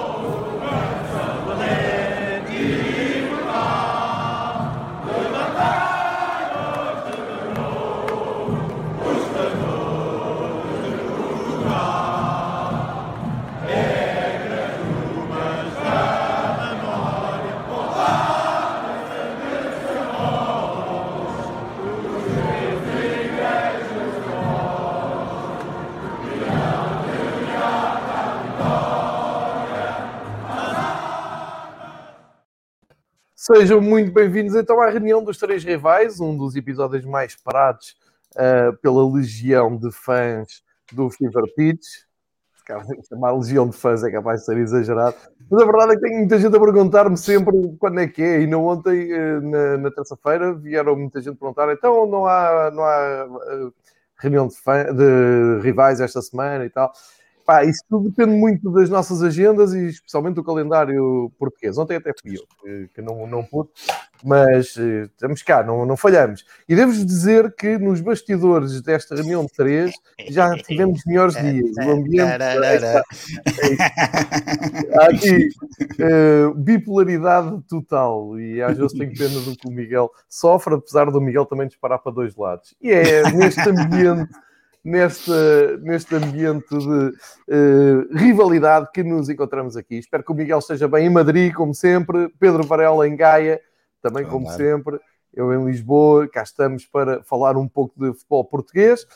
Oh, Sejam muito bem-vindos então à reunião dos três rivais, um dos episódios mais esperados uh, pela legião de fãs do Fever Pitch. Chamar legião de fãs é capaz de ser exagerado, mas a verdade é que tenho muita gente a perguntar-me sempre quando é que é. E não ontem, uh, na, na terça-feira, vieram muita gente perguntar: então não há, não há uh, reunião de, fã, de rivais esta semana e tal. Pá, isso tudo depende muito das nossas agendas e especialmente do calendário português. Ontem até fui eu que, que não, não pude, mas uh, estamos cá, não, não falhamos. E devo-vos dizer que nos bastidores desta reunião de três já tivemos melhores dias. O ambiente. É, Há aqui uh, bipolaridade total e às vezes tenho pena do que o Miguel sofre, apesar do Miguel também disparar para dois lados. E é neste ambiente neste, neste ambiente de uh, rivalidade que nos encontramos aqui. Espero que o Miguel esteja bem em Madrid, como sempre, Pedro Varela em Gaia, também como Olá. sempre, eu em Lisboa, cá estamos para falar um pouco de futebol português.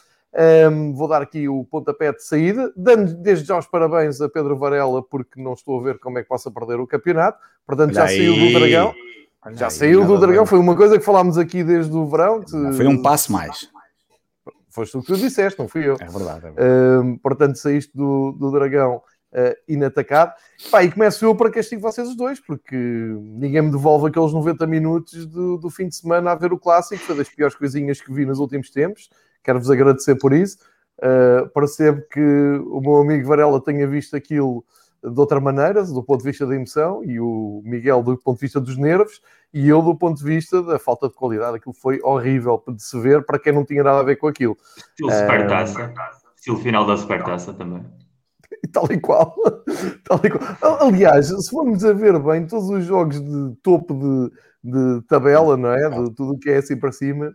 Um, vou dar aqui o pontapé de saída, dando desde já os parabéns a Pedro Varela, porque não estou a ver como é que possa perder o campeonato. Portanto, Olha já aí. saiu do Dragão. Olha já aí, saiu do Dragão, bem. foi uma coisa que falámos aqui desde o verão. Foi um passo mais. Foste tu que tu disseste, não fui eu. É verdade. É verdade. Uh, portanto, saíste do, do Dragão uh, inatacado. Pá, e começo eu para castigo vocês os dois, porque ninguém me devolve aqueles 90 minutos do, do fim de semana a ver o clássico. Foi das piores coisinhas que vi nos últimos tempos. Quero-vos agradecer por isso. Uh, percebo que o meu amigo Varela tenha visto aquilo de outra maneira, do ponto de vista da emoção, e o Miguel do ponto de vista dos nervos, e eu do ponto de vista da falta de qualidade. Aquilo foi horrível de se ver para quem não tinha nada a ver com aquilo. Estilo uh... Supertaça, estilo final da Supertaça também. Tal e, qual. tal e qual. Aliás, se formos a ver bem, todos os jogos de topo de, de tabela, não é? De tudo o que é assim para cima,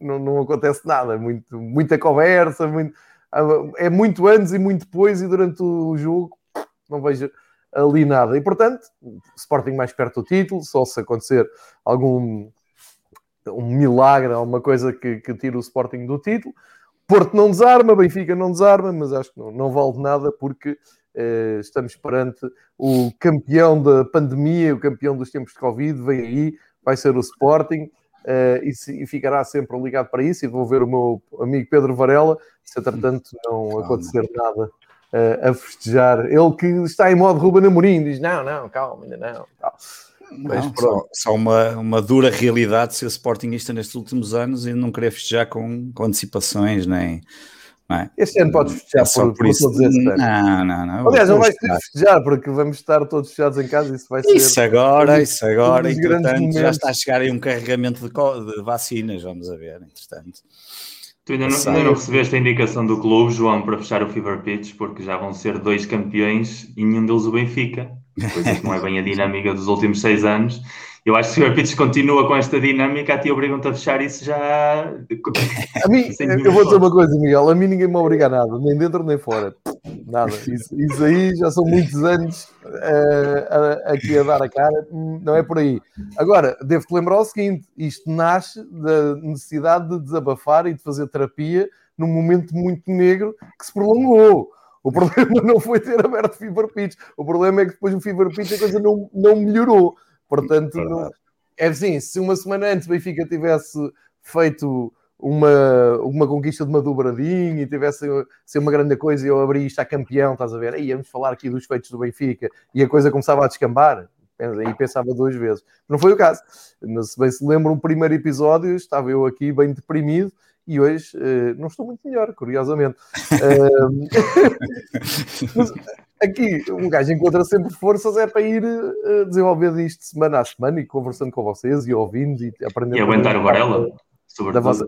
não, não acontece nada. Muito, muita conversa, muito, é muito antes e muito depois, e durante o jogo não vejo ali nada. E portanto, Sporting mais perto do título, só se acontecer algum um milagre, alguma coisa que, que tire o Sporting do título. Porto não desarma, Benfica não desarma, mas acho que não, não vale nada porque eh, estamos perante o campeão da pandemia, o campeão dos tempos de Covid, vem aí, vai ser o Sporting. Uh, e, se, e, ficará sempre ligado para isso. E vou ver o meu amigo Pedro Varela, se entretanto não acontecer nada a festejar. Ele que está em modo Ruben Amorim, diz: Não, não, calma, ainda não. Mas não, só, só, uma, uma dura realidade ser Sportingista nestes últimos anos e não querer festejar com, com antecipações, nem. É? Este ano podes festejar é por, por, isso. Por não, não, não. Aliás, não vais ter de festejar porque vamos estar todos fechados em casa. Isso vai ser. Isso agora, isso agora. Entretanto, já está a chegar aí um carregamento de, de vacinas. Vamos a ver, entretanto. Tu ainda não, ainda não, recebeste a indicação do clube, João, para fechar o Fever Pitch, porque já vão ser dois campeões e nenhum deles o Benfica. Coisa que não é bem a dinâmica dos últimos seis anos. Eu acho que se o Fever Pitch continua com esta dinâmica, a ti obrigam-te a fechar isso já. A mim, eu vou dizer uma coisa, Miguel, a mim ninguém me obriga a nada, nem dentro nem fora. Nada. Isso, isso aí já são muitos anos uh, aqui a dar a cara, não é por aí. Agora, devo-te lembrar o seguinte: isto nasce da necessidade de desabafar e de fazer terapia num momento muito negro que se prolongou. O problema não foi ter aberto o Fever Pitch, o problema é que depois o Fever Pitch a coisa não, não melhorou. Portanto, não, é assim: se uma semana antes o Benfica tivesse feito uma, uma conquista de uma dobradinha e tivesse ser uma grande coisa e eu abri isto a campeão, estás a ver? Aí vamos falar aqui dos feitos do Benfica e a coisa começava a descambar. Aí pensava duas vezes. Não foi o caso. Se bem se lembra, um primeiro episódio, estava eu aqui bem deprimido e hoje uh, não estou muito melhor, curiosamente. Uh, mas aqui um gajo encontra sempre forças é para ir uh, desenvolvendo isto semana a semana e conversando com vocês e ouvindo e aprendendo. E aguentar o Varela, sobretudo. Vossa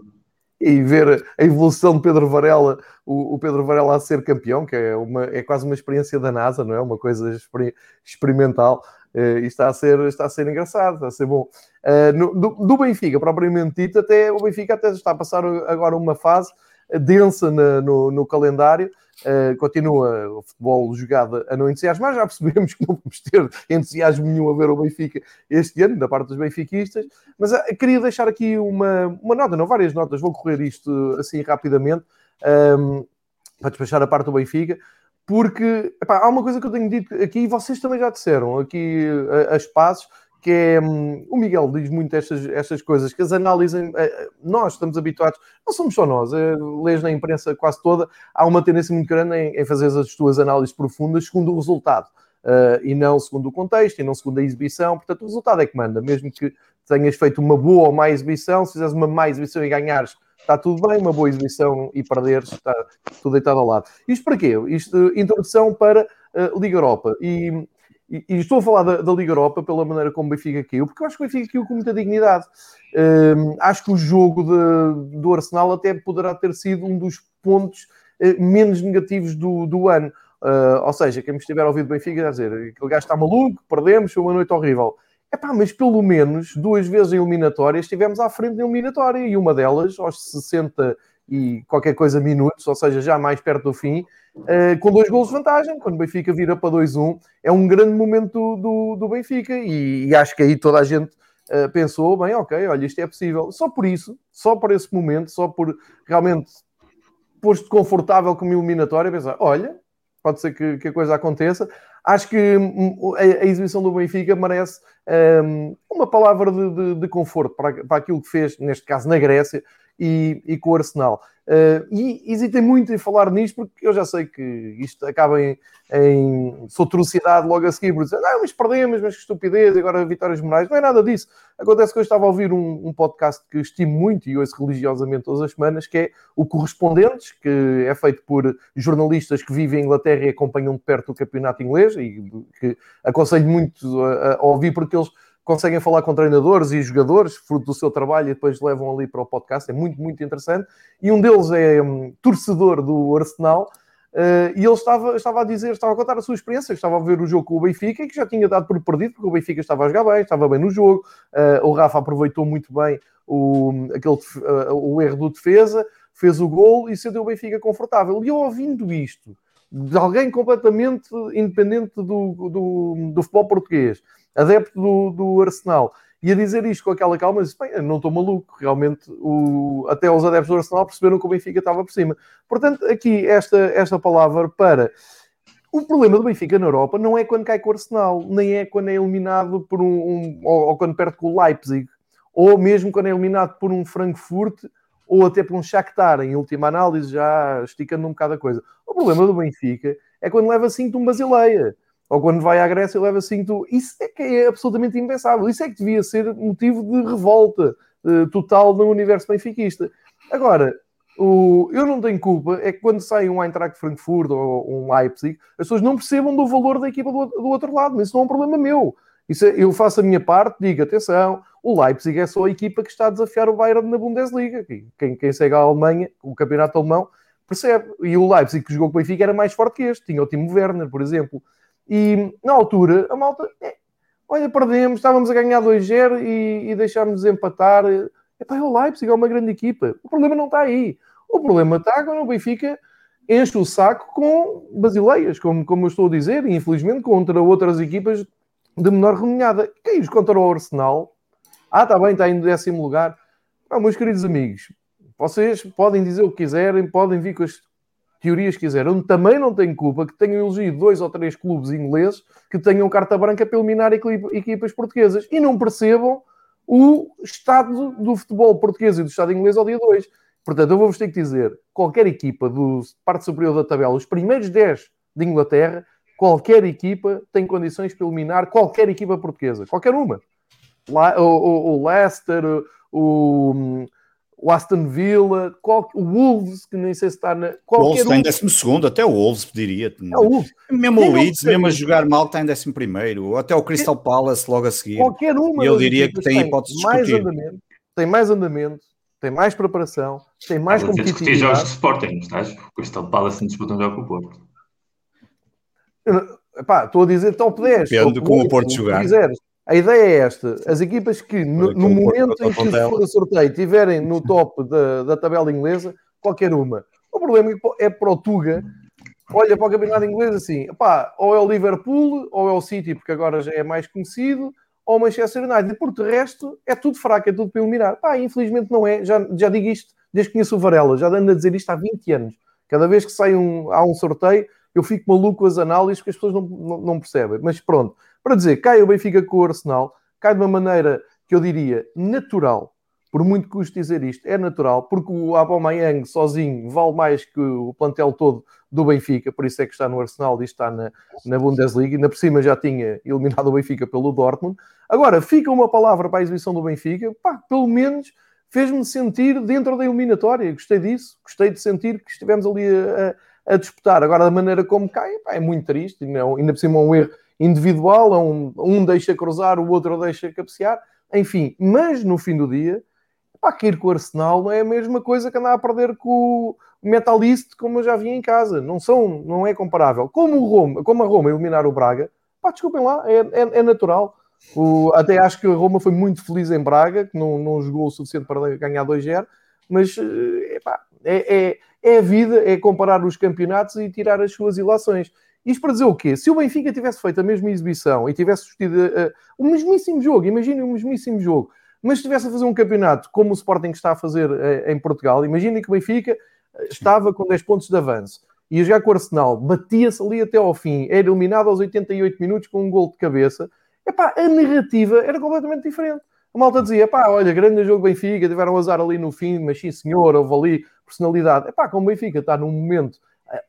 e ver a evolução de Pedro Varela, o, o, Pedro Varela a ser campeão, que é, uma, é quase uma experiência da NASA, não é? Uma coisa exper experimental. Uh, e está a, ser, está a ser engraçado, está a ser bom. Uh, no, do, do, Benfica, propriamente dito, até o Benfica até está a passar agora uma fase densa na, no, no calendário, Uh, continua o futebol jogado a não entusiasmar. Já percebemos que não vamos ter entusiasmo nenhum a ver o Benfica este ano, da parte dos benfiquistas. Mas uh, queria deixar aqui uma, uma nota, não várias notas, vou correr isto assim rapidamente, um, ehm, para despachar a parte do Benfica. Porque epá, há uma coisa que eu tenho dito aqui, e vocês também já disseram aqui a, a espaços, que é o Miguel diz muito estas, estas coisas, que as análises, eh, nós estamos habituados, não somos só nós, é, lês na imprensa quase toda, há uma tendência muito grande em, em fazer as tuas análises profundas segundo o resultado. Uh, e não segundo o contexto, e não segundo a exibição. Portanto, o resultado é que manda. Mesmo que tenhas feito uma boa ou má exibição, se fizeres uma má exibição e ganhares, está tudo bem. Uma boa exibição e perderes, está tudo deitado ao lado. Isto para quê? Isto, introdução para uh, Liga Europa. E e, e, estou a falar da, da, Liga Europa pela maneira como o Benfica caiu, porque eu acho que o Benfica caiu com muita dignidade. Um, acho que o jogo de, do Arsenal até poderá ter sido um dos pontos uh, menos negativos do, do ano. Uh, ou seja, quem me estiver a ouvir do Benfica vai dizer aquele gajo está maluco, perdemos, foi uma noite horrível. Epá, mas pelo menos duas vezes em eliminatórias estivemos à frente da eliminatória e uma delas aos 60 e qualquer coisa minutos, ou seja, já mais perto do fim, uh, com dois gols de vantagem, quando o Benfica vira para 2-1, é um grande momento do, do Benfica e, e, acho que aí toda a gente uh, pensou, bem, ok, olha, isto é possível. Só por isso, só por esse momento, só por realmente posto confortável como eliminatória, pensar, olha, pode ser que, que, a coisa aconteça. Acho que hum, a, a exibição do Benfica merece um, uma palavra de, de, de conforto para, para aquilo que fez, neste caso na Grécia, e, e com o Arsenal. Uh, e hesitei muito em falar nisto porque eu já sei que isto acaba em, em sotrocidade logo a seguir, por dizer, ah, mas perdemos, mas que estupidez, agora vitórias morais. Não é nada disso. Acontece que eu estava a ouvir um, um, podcast que estimo muito e ouço religiosamente todas as semanas, que é o Correspondentes, que é feito por jornalistas que vivem em Inglaterra e acompanham de perto o campeonato inglês e que aconselho muito a, a ouvir porque eles conseguem falar com treinadores e jogadores, fruto do seu trabalho, e depois levam ali para o podcast. É muito, muito interessante. E um deles é um, torcedor do Arsenal. Uh, e ele estava, estava a dizer, estava a contar a sua experiência, estava a ver o jogo com o Benfica e que já tinha dado por perdido, porque o Benfica estava a jogar bem, estava bem no jogo. Uh, o Rafa aproveitou muito bem o, aquele, uh, o erro do defesa, fez o gol e sentiu o Benfica confortável. E eu ouvindo isto, de alguém completamente independente do, do, do futebol português, adepto do, do Arsenal, e a dizer isto com aquela calma, disse, bem, não estou maluco, realmente o, até os adeptos do Arsenal perceberam que o Benfica estava por cima. Portanto, aqui esta, esta palavra para... O problema do Benfica na Europa não é quando cai com o Arsenal, nem é quando é eliminado por um, um ou, ou, quando perde com o Leipzig, ou mesmo quando é eliminado por um Frankfurt ou até por um Shakhtar, em última análise, já esticando um bocado a coisa. O problema do Benfica é quando leva 5 de um Basileia ou quando vai à Grécia leva 5 Isso é que é absolutamente impensável. Isso é que devia ser motivo de revolta uh, total no universo benfiquista. Agora, o, eu não tenho culpa, é que quando sai um Eintracht Frankfurt ou um Leipzig, as pessoas não percebam do valor da equipa do, do outro lado, mas isso não é um problema meu. Isso é, eu faço a minha parte, digo, atenção, o Leipzig é só a equipa que está a desafiar o Bayern na Bundesliga. Quem, quem segue a Alemanha, o campeonato alemão, percebe. E o Leipzig que jogou com o Benfica era mais forte que este. Tinha o Timo Werner, por exemplo. E na altura, a malta, é, olha, perdemos, estávamos a ganhar 2-0 e, e deixámos empatar. É o Leipzig, é uma grande equipa. O problema não está aí. O problema está quando o Benfica enche o saco com basileias, como, como eu estou a dizer, e infelizmente contra outras equipas de menor renomeada. Quem contra o Arsenal? Ah, está bem, está em décimo lugar. Não, meus queridos amigos, vocês podem dizer o que quiserem, podem vir com as teorias quiserem. Eu também não tenho culpa que tenham elegido dois ou três clubes ingleses que tenham carta branca para eliminar equipas portuguesas e não percebam o estado do futebol português e do estado inglês ao dia 2. Portanto, eu vou-vos ter que dizer, qualquer equipa do parte superior da tabela, os primeiros 10 de Inglaterra, qualquer equipa tem condições para eliminar qualquer equipa portuguesa. Qualquer uma. O Leicester, o, o Aston Villa, qual, o Wolves, que nem sei se está na. O Wolves está em 12, até o Wolves pediria. É o Wolves. Mesmo o Leeds, mesmo a jogar mal, está em 11, ou até o Crystal Palace logo a seguir. Qualquer uma. Eu diria que tem hipóteses mais andamento, Tem mais andamento, tem mais preparação, tem mais Mas competitividade. jogos de Sporting, estás? O Crystal Palace não disputa um jogo com o Porto. Epá, estou a dizer top 10. Depende como o Porto jogar. Quiseres. A ideia é esta: as equipas que no, no momento em que for a sorteio estiverem no top da, da tabela inglesa, qualquer uma. O problema é para o Tuga, olha para o campeonato inglês assim, epá, ou é o Liverpool, ou é o City, porque agora já é mais conhecido, ou o Manchester United. Por de resto, é tudo fraco, é tudo para eliminar. Pá, infelizmente não é. Já, já digo isto desde que conheço o Varela, já ando a dizer isto há 20 anos. Cada vez que sai um, há um sorteio, eu fico maluco com as análises que as pessoas não, não, não, percebem. Mas pronto, para dizer, cai o Benfica com o Arsenal, cai de uma maneira que eu diria natural, por muito custo dizer isto, é natural, porque o Aubameyang sozinho vale mais que o plantel todo do Benfica, por isso é que está no Arsenal e está na, na Bundesliga, ainda por cima já tinha eliminado o Benfica pelo Dortmund. Agora, fica uma palavra para a exibição do Benfica, pá, pelo menos fez-me sentir dentro da eliminatória, gostei disso, gostei de sentir que estivemos ali a, a, a disputar. Agora, da maneira como cai, pá, é muito triste, não, ainda por cima é um erro individual, é um, um deixa cruzar, o outro deixa cabecear, enfim, mas no fim do dia Pá, que ir com o Arsenal não é a mesma coisa que andar a perder com o Metalist, como eu já vi em casa. Não, são, não é comparável. Como, o Roma, como a Roma eliminar o Braga, pá, desculpem lá, é, é, é natural. O, até acho que a Roma foi muito feliz em Braga, que não, não jogou o suficiente para ganhar 2-0, mas eh, epá, é, é, é a vida, é comparar os campeonatos e tirar as suas ilações. Isto para dizer o quê? Se o Benfica tivesse feito a mesma exibição e tivesse vestido uh, o mesmíssimo jogo, imaginem o mesmíssimo jogo, mas se estivesse a fazer um campeonato como o Sporting está a fazer eh, em Portugal, imaginem que o Benfica eh, estava com 10 pontos de avanço e já com o Arsenal batia-se ali até ao fim, era eliminado aos 88 minutos com um gol de cabeça, epá, a narrativa era completamente diferente. A malta dizia, pá, olha, grande jogo Benfica, tiveram azar ali no fim, mas sim senhor, houve ali personalidade. Epá, como o Benfica está num momento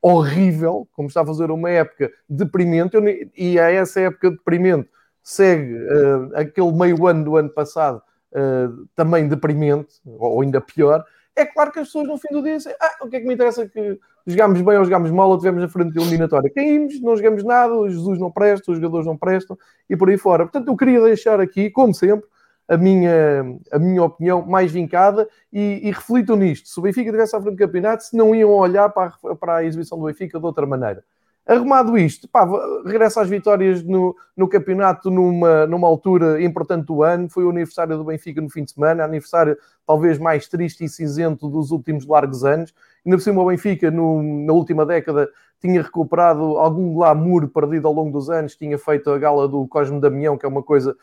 horrível, como está a fazer uma época deprimente, e a essa época deprimente segue uh, aquele meio ano do ano passado, uh, também deprimente, ou ainda pior, é claro que as pessoas no fim do dia dizem: Ah, o que é que me interessa que jogámos bem ou jogámos mal ou tivemos na frente de eliminatória? Caímos, não jogamos nada, o Jesus não presta, os jogadores não prestam e por aí fora. Portanto, eu queria deixar aqui, como sempre, a minha, a minha opinião mais vincada e, e reflito nisto. Se o Benfica tivesse à frente do campeonato, se não iam olhar para a, para a exibição do Benfica de outra maneira. Arrumado isto, pá, regressa às vitórias no, no campeonato numa, numa altura importante do ano. Foi o aniversário do Benfica no fim de semana, aniversário talvez mais triste e cinzento dos últimos largos anos. Ainda por cima, o Benfica, no, na última década, tinha recuperado algum glamour perdido ao longo dos anos, tinha feito a gala do Cosme Damião, que é uma coisa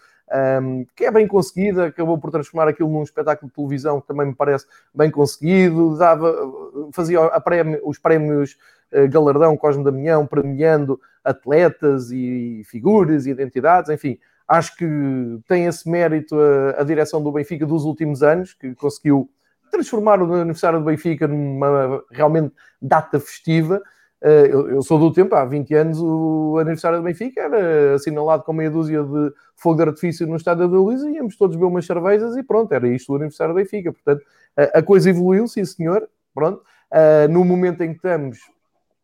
um, que é bem conseguida, acabou por transformar aquilo num espetáculo de televisão que também me parece bem conseguido, dava, fazia prémio, os prémios uh, Galardão Cosme Damião, premiando atletas e figuras e identidades, enfim, acho que tem esse mérito a, a direção do Benfica dos últimos anos, que conseguiu transformar o aniversário do Benfica numa realmente data festiva, eh, eu, sou do tempo, há 20 anos, o aniversário do Benfica era assinalado com meia dúzia de fogo de artifício no estádio da Luísa, íamos todos beber umas cervejas e pronto, era isto o aniversário do Benfica. Portanto, a, coisa evoluiu, sim senhor, pronto. Eh, no momento em que estamos,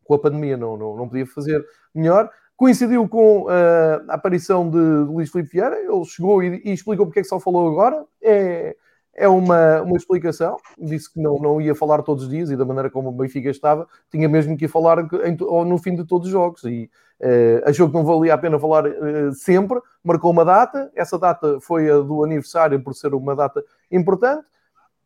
com a pandemia, não, não, não podia fazer melhor. Coincidiu com eh, a aparição de Luís Filipe Vieira, ele chegou e, e explicou porque é que só falou agora. É, é uma, uma explicação. Disse que não, não ia falar todos os dias e da maneira como o Benfica estava, tinha mesmo que ir falar em, no fim de todos os jogos. E uh, achou que não valia a pena falar uh, sempre, marcou uma data. Essa data foi a do aniversário, por ser uma data importante.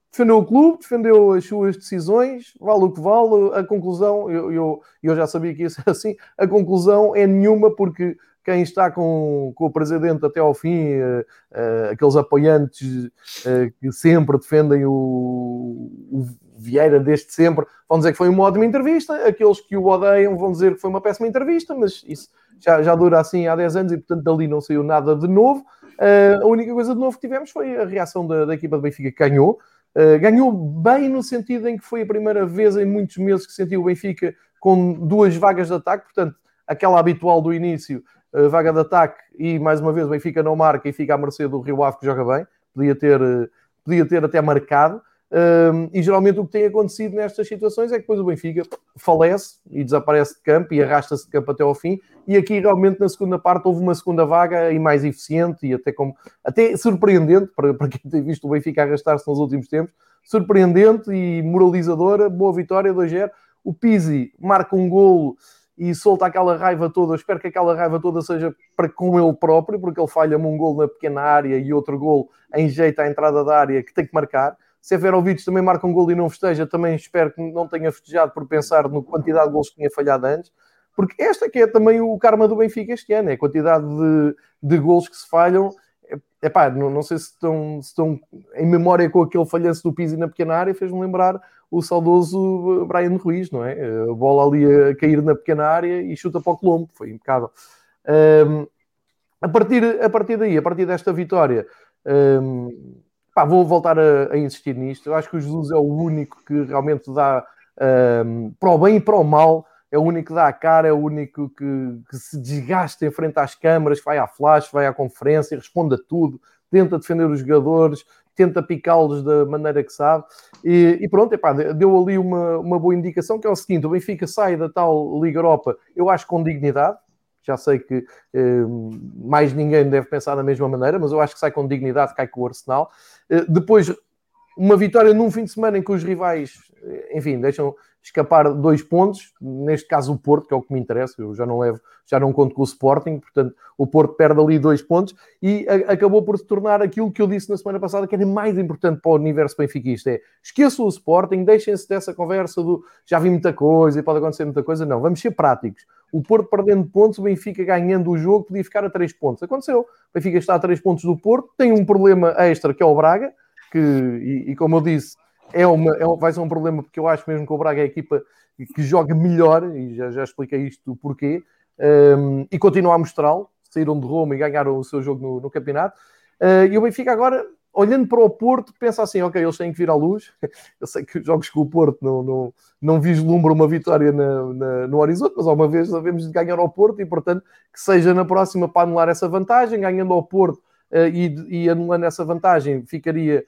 Defendeu o clube, defendeu as suas decisões, vale o que vale. A conclusão, eu, eu, eu já sabia que ia ser assim, a conclusão é nenhuma, porque quem está com, com o presidente até ao fim, uh, uh, aqueles apoiantes uh, que sempre defendem o, o, Vieira desde sempre, vão dizer que foi uma ótima entrevista, aqueles que o odeiam vão dizer que foi uma péssima entrevista, mas isso já, já dura assim há 10 anos e portanto dali não saiu nada de novo. a única coisa de novo que tivemos foi a reação da, da equipa do Benfica que ganhou. ganhou bem no sentido em que foi a primeira vez em muitos meses que sentiu o Benfica com duas vagas de ataque, portanto, aquela habitual do início, vaga de ataque e mais uma vez o Benfica não marca e fica à mercê do Rio Ave que joga bem, podia ter, eh, podia ter até marcado. Um, e geralmente o que tem acontecido nestas situações é que depois o Benfica falece e desaparece de campo e arrasta-se de campo até ao fim. E aqui realmente na segunda parte houve uma segunda vaga e mais eficiente e até, como, até surpreendente para, para quem tem visto o Benfica arrastar-se nos últimos tempos. surpreendente e moralizadora. Boa vitória, 2-0. O Pizzi marca um golo e solta aquela raiva toda. Eu espero que aquela raiva toda seja para com ele próprio, porque ele falha-me um gol na pequena área e outro gol em jeito à entrada da área que tem que marcar. Seferovic também marca um gol e não festeja, também espero que não tenha festejado por pensar na quantidade de gols que tinha falhado antes, porque esta que é também o karma do Benfica este ano, é a quantidade de, de gols que se falham. Epá, não, não sei se estão, se estão em memória com aquele falhanço do Pizzi na pequena área, fez-me lembrar o saudoso Brian Ruiz, não é? A bola ali a cair na pequena área e chuta para o Colombo, foi impecável. Um, a, partir, a partir daí, a partir desta vitória, um, pá, vou voltar a, a, insistir nisto. Eu acho que o Jesus é o único que realmente dá um, para o bem e para o mal, é o único que dá a cara, é o único que, que se desgasta em frente às câmaras, vai à flash, vai à conferência, responde a tudo, tenta defender os jogadores, tenta picá-los da maneira que sabe. E, e pronto, epá, deu ali uma, uma boa indicação, que é o seguinte, o Benfica sai da tal Liga Europa, eu acho com dignidade, já sei que eh, mais ninguém deve pensar da mesma maneira, mas eu acho que sai com dignidade, cai com o Arsenal. Eh, depois, uma vitória num fim de semana em que os rivais, eh, enfim, deixam escapar dois pontos, neste caso o Porto, que é o que me interessa, eu já não levo, já não conto com o Sporting, portanto o Porto perde ali dois pontos e a, acabou por se tornar aquilo que eu disse na semana passada que era mais importante para o universo benfiquista, é esqueçam o Sporting, deixem-se dessa conversa do já vi muita coisa e pode acontecer muita coisa, não, vamos ser práticos. O Porto perdendo pontos, o Benfica ganhando o jogo, podia ficar a três pontos. Aconteceu. O Benfica está a três pontos do Porto, tem um problema extra que é o Braga, que, e, e como eu disse, é uma, é, vai ser um problema porque eu acho mesmo que o Braga é a equipa que joga melhor, e já, já expliquei isto porquê, um, e continua a mostrá-lo. Saíram de Roma e ganharam o seu jogo no, no campeonato. Uh, e o Benfica agora, olhando para o Porto, pensa assim: ok, eles têm que vir à luz. Eu sei que os jogos com o Porto não, não, não vislumbram uma vitória na, na, no horizonte, mas alguma vez devemos de ganhar ao Porto e, portanto, que seja na próxima para anular essa vantagem, ganhando ao Porto. Uh, e, e anulando essa vantagem, ficaria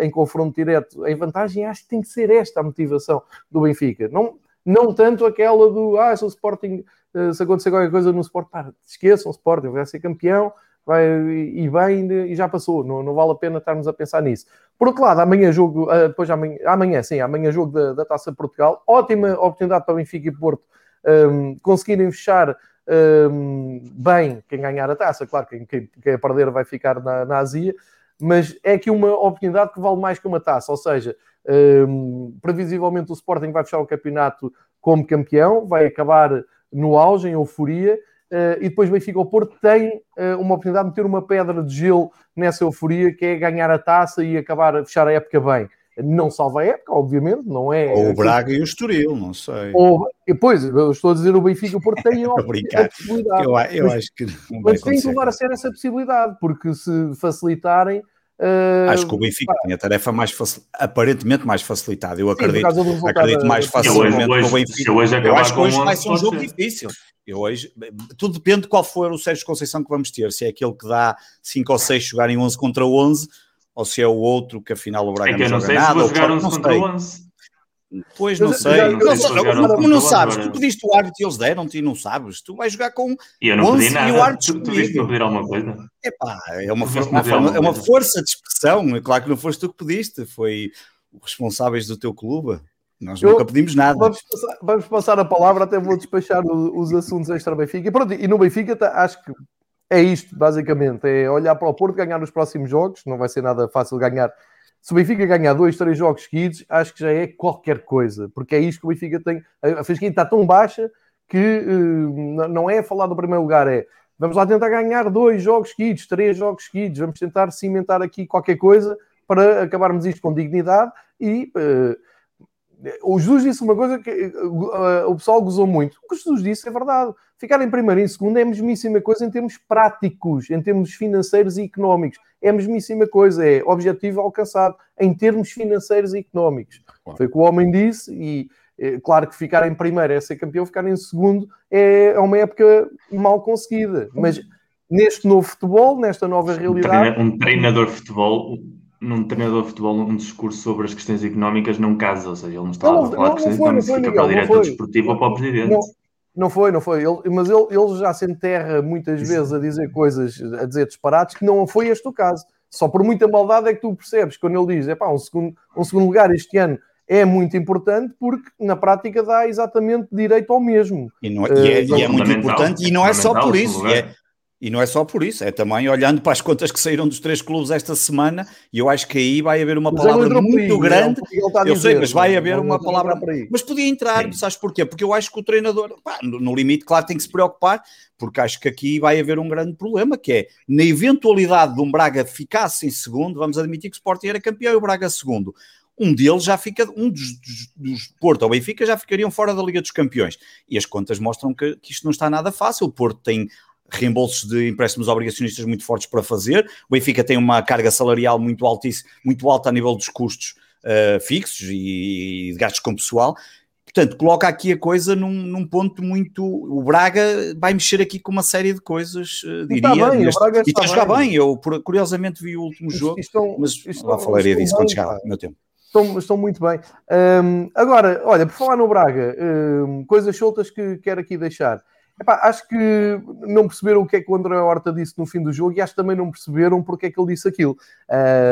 em confronto direto em vantagem, acho que tem que ser esta a motivação do Benfica. Não, não tanto aquela do ah, se o Sporting, uh, se acontecer qualquer coisa no Sporting, pá, esqueçam o Sporting, vai ser campeão, vai e bem e já passou, não, não vale a pena estarmos a pensar nisso. Por outro lado, amanhã jogo, uh, depois amanhã, amanhã sim, amanhã jogo da, da Taça de Portugal, ótima oportunidade para Benfica e Porto um, ehm, conseguirem fechar um, ehm, bem quem ganhar a taça, claro, quem, quem, quem perder vai ficar na, na Azia, mas é aqui uma oportunidade que vale mais que uma taça, ou seja, um, previsivelmente o Sporting vai fechar o campeonato como campeão, vai acabar no auge, em euforia, uh, e depois Benfica o Porto tem uh, uma oportunidade de meter uma pedra de gelo nessa euforia, que é ganhar a taça e acabar a fechar a época bem. Não salva a época, obviamente, não é. Ou o Braga e o Estoril, não sei. Ou, pois, eu estou a dizer o Benfica, o Porto tem a, possibilidade. Eu, eu mas, acho que não Mas tem que levar a ser essa possibilidade, porque se facilitarem. Uh, acho que o Benfica tem a tarefa mais facil... aparentemente mais facilitada. Eu acredito, sim, acredito mais facilmente hoje, o Benfica. Hoje eu acho que hoje vai ser um jogo difícil. Eu hoje, tudo depende de qual for o Sérgio Conceição que vamos ter. Se é aquele que dá 5 ou 6 jogarem 11 contra 11 ou se é o outro que afinal o Braga é que não, não joga nada. Jogar 11 contra 11. Pois não sei. Não, não, como não sabes? Tu pediste o árbitro e eles deram-te e não sabes. Tu vais jogar com e eu não 11 pedi nada. e o árbitro tu, tu viste pedir alguma coisa? Epá, é uma, uma, forma, é uma força de expressão. É claro que não foste tu que pediste, foi os responsáveis do teu clube. Nós eu, nunca pedimos nada. Vamos passar, vamos passar, a palavra, até vou despachar os assuntos extra Benfica. E, pronto, e no Benfica tá, acho que é isto, basicamente. É olhar para o Porto, ganhar os próximos jogos. Não vai ser nada fácil ganhar. Se o Benfica ganhar dois, três jogos seguidos, acho que já é qualquer coisa. Porque é isto que o Benfica tem. A fasquinha está tão baixa que uh, não é falar do primeiro lugar, é vamos lá tentar ganhar dois jogos seguidos, três jogos seguidos. Vamos tentar cimentar aqui qualquer coisa para acabarmos isto com dignidade e. Uh, o Jesus disse uma coisa que uh, o pessoal gozou muito. O que o Jesus disse é verdade. Ficar em primeiro e em segundo é a mesmíssima coisa em termos práticos, em termos financeiros e económicos. É a mesmíssima coisa, é objetivo alcançado em termos financeiros e económicos. Foi o que o homem disse e é, claro que ficar em primeiro é ser campeão, ficar em segundo é, é uma época mal conseguida. Mas neste novo futebol, nesta nova realidade... Um treinador de futebol num treinador de futebol um discurso sobre as questões económicas não casa, ou seja, ele não está não, a falar de questões económicas, fica para o diretor desportivo ou para o presidente. Não, não foi, não foi. Ele, mas ele, ele já se enterra muitas Isso. vezes a dizer coisas, a dizer disparates, que não foi este o caso. Só por muita maldade é que tu percebes quando ele diz: é pá, um segundo, um segundo lugar este ano é muito importante porque na prática dá exatamente direito ao mesmo. E, não é, e é, e é muito importante e não é só por isso. É, e não é só por isso, é também olhando para as contas que saíram dos três clubes esta semana, e eu acho que aí vai haver uma palavra muito grande. É eu sei, mas vai haver uma palavra. Mas podia entrar, Sim. sabes porquê? Porque eu acho que o treinador, pá, no limite, claro, tem que se preocupar, porque acho que aqui vai haver um grande problema, que é, na eventualidade de um Braga ficasse em segundo, vamos admitir que o Sporting era campeão e o Braga segundo um deles já fica, um dos, dos, dos, Porto ou Benfica já ficariam fora da Liga dos Campeões. E as contas mostram que, que isto não está nada fácil. O Porto tem reembolsos de empréstimos obrigacionistas muito fortes para fazer. O Benfica tem uma carga salarial muito, muito alta a nível dos custos uh, fixos e, e de gastos com pessoal. Portanto, coloca aqui a coisa num, num, ponto muito. O Braga vai mexer aqui com uma série de coisas, uh, diria. Está bem, neste... e está a jogar bem. bem. Eu, curiosamente, vi o último jogo, estão, mas estão, lá falaria disso quando chegar o meu tempo. Estão, estão muito bem. Um, agora, olha, por falar no Braga, um, coisas soltas que quero aqui deixar. Epá, acho que não perceberam o que é que o André Horta disse no fim do jogo e acho que também não perceberam porque é que ele disse aquilo.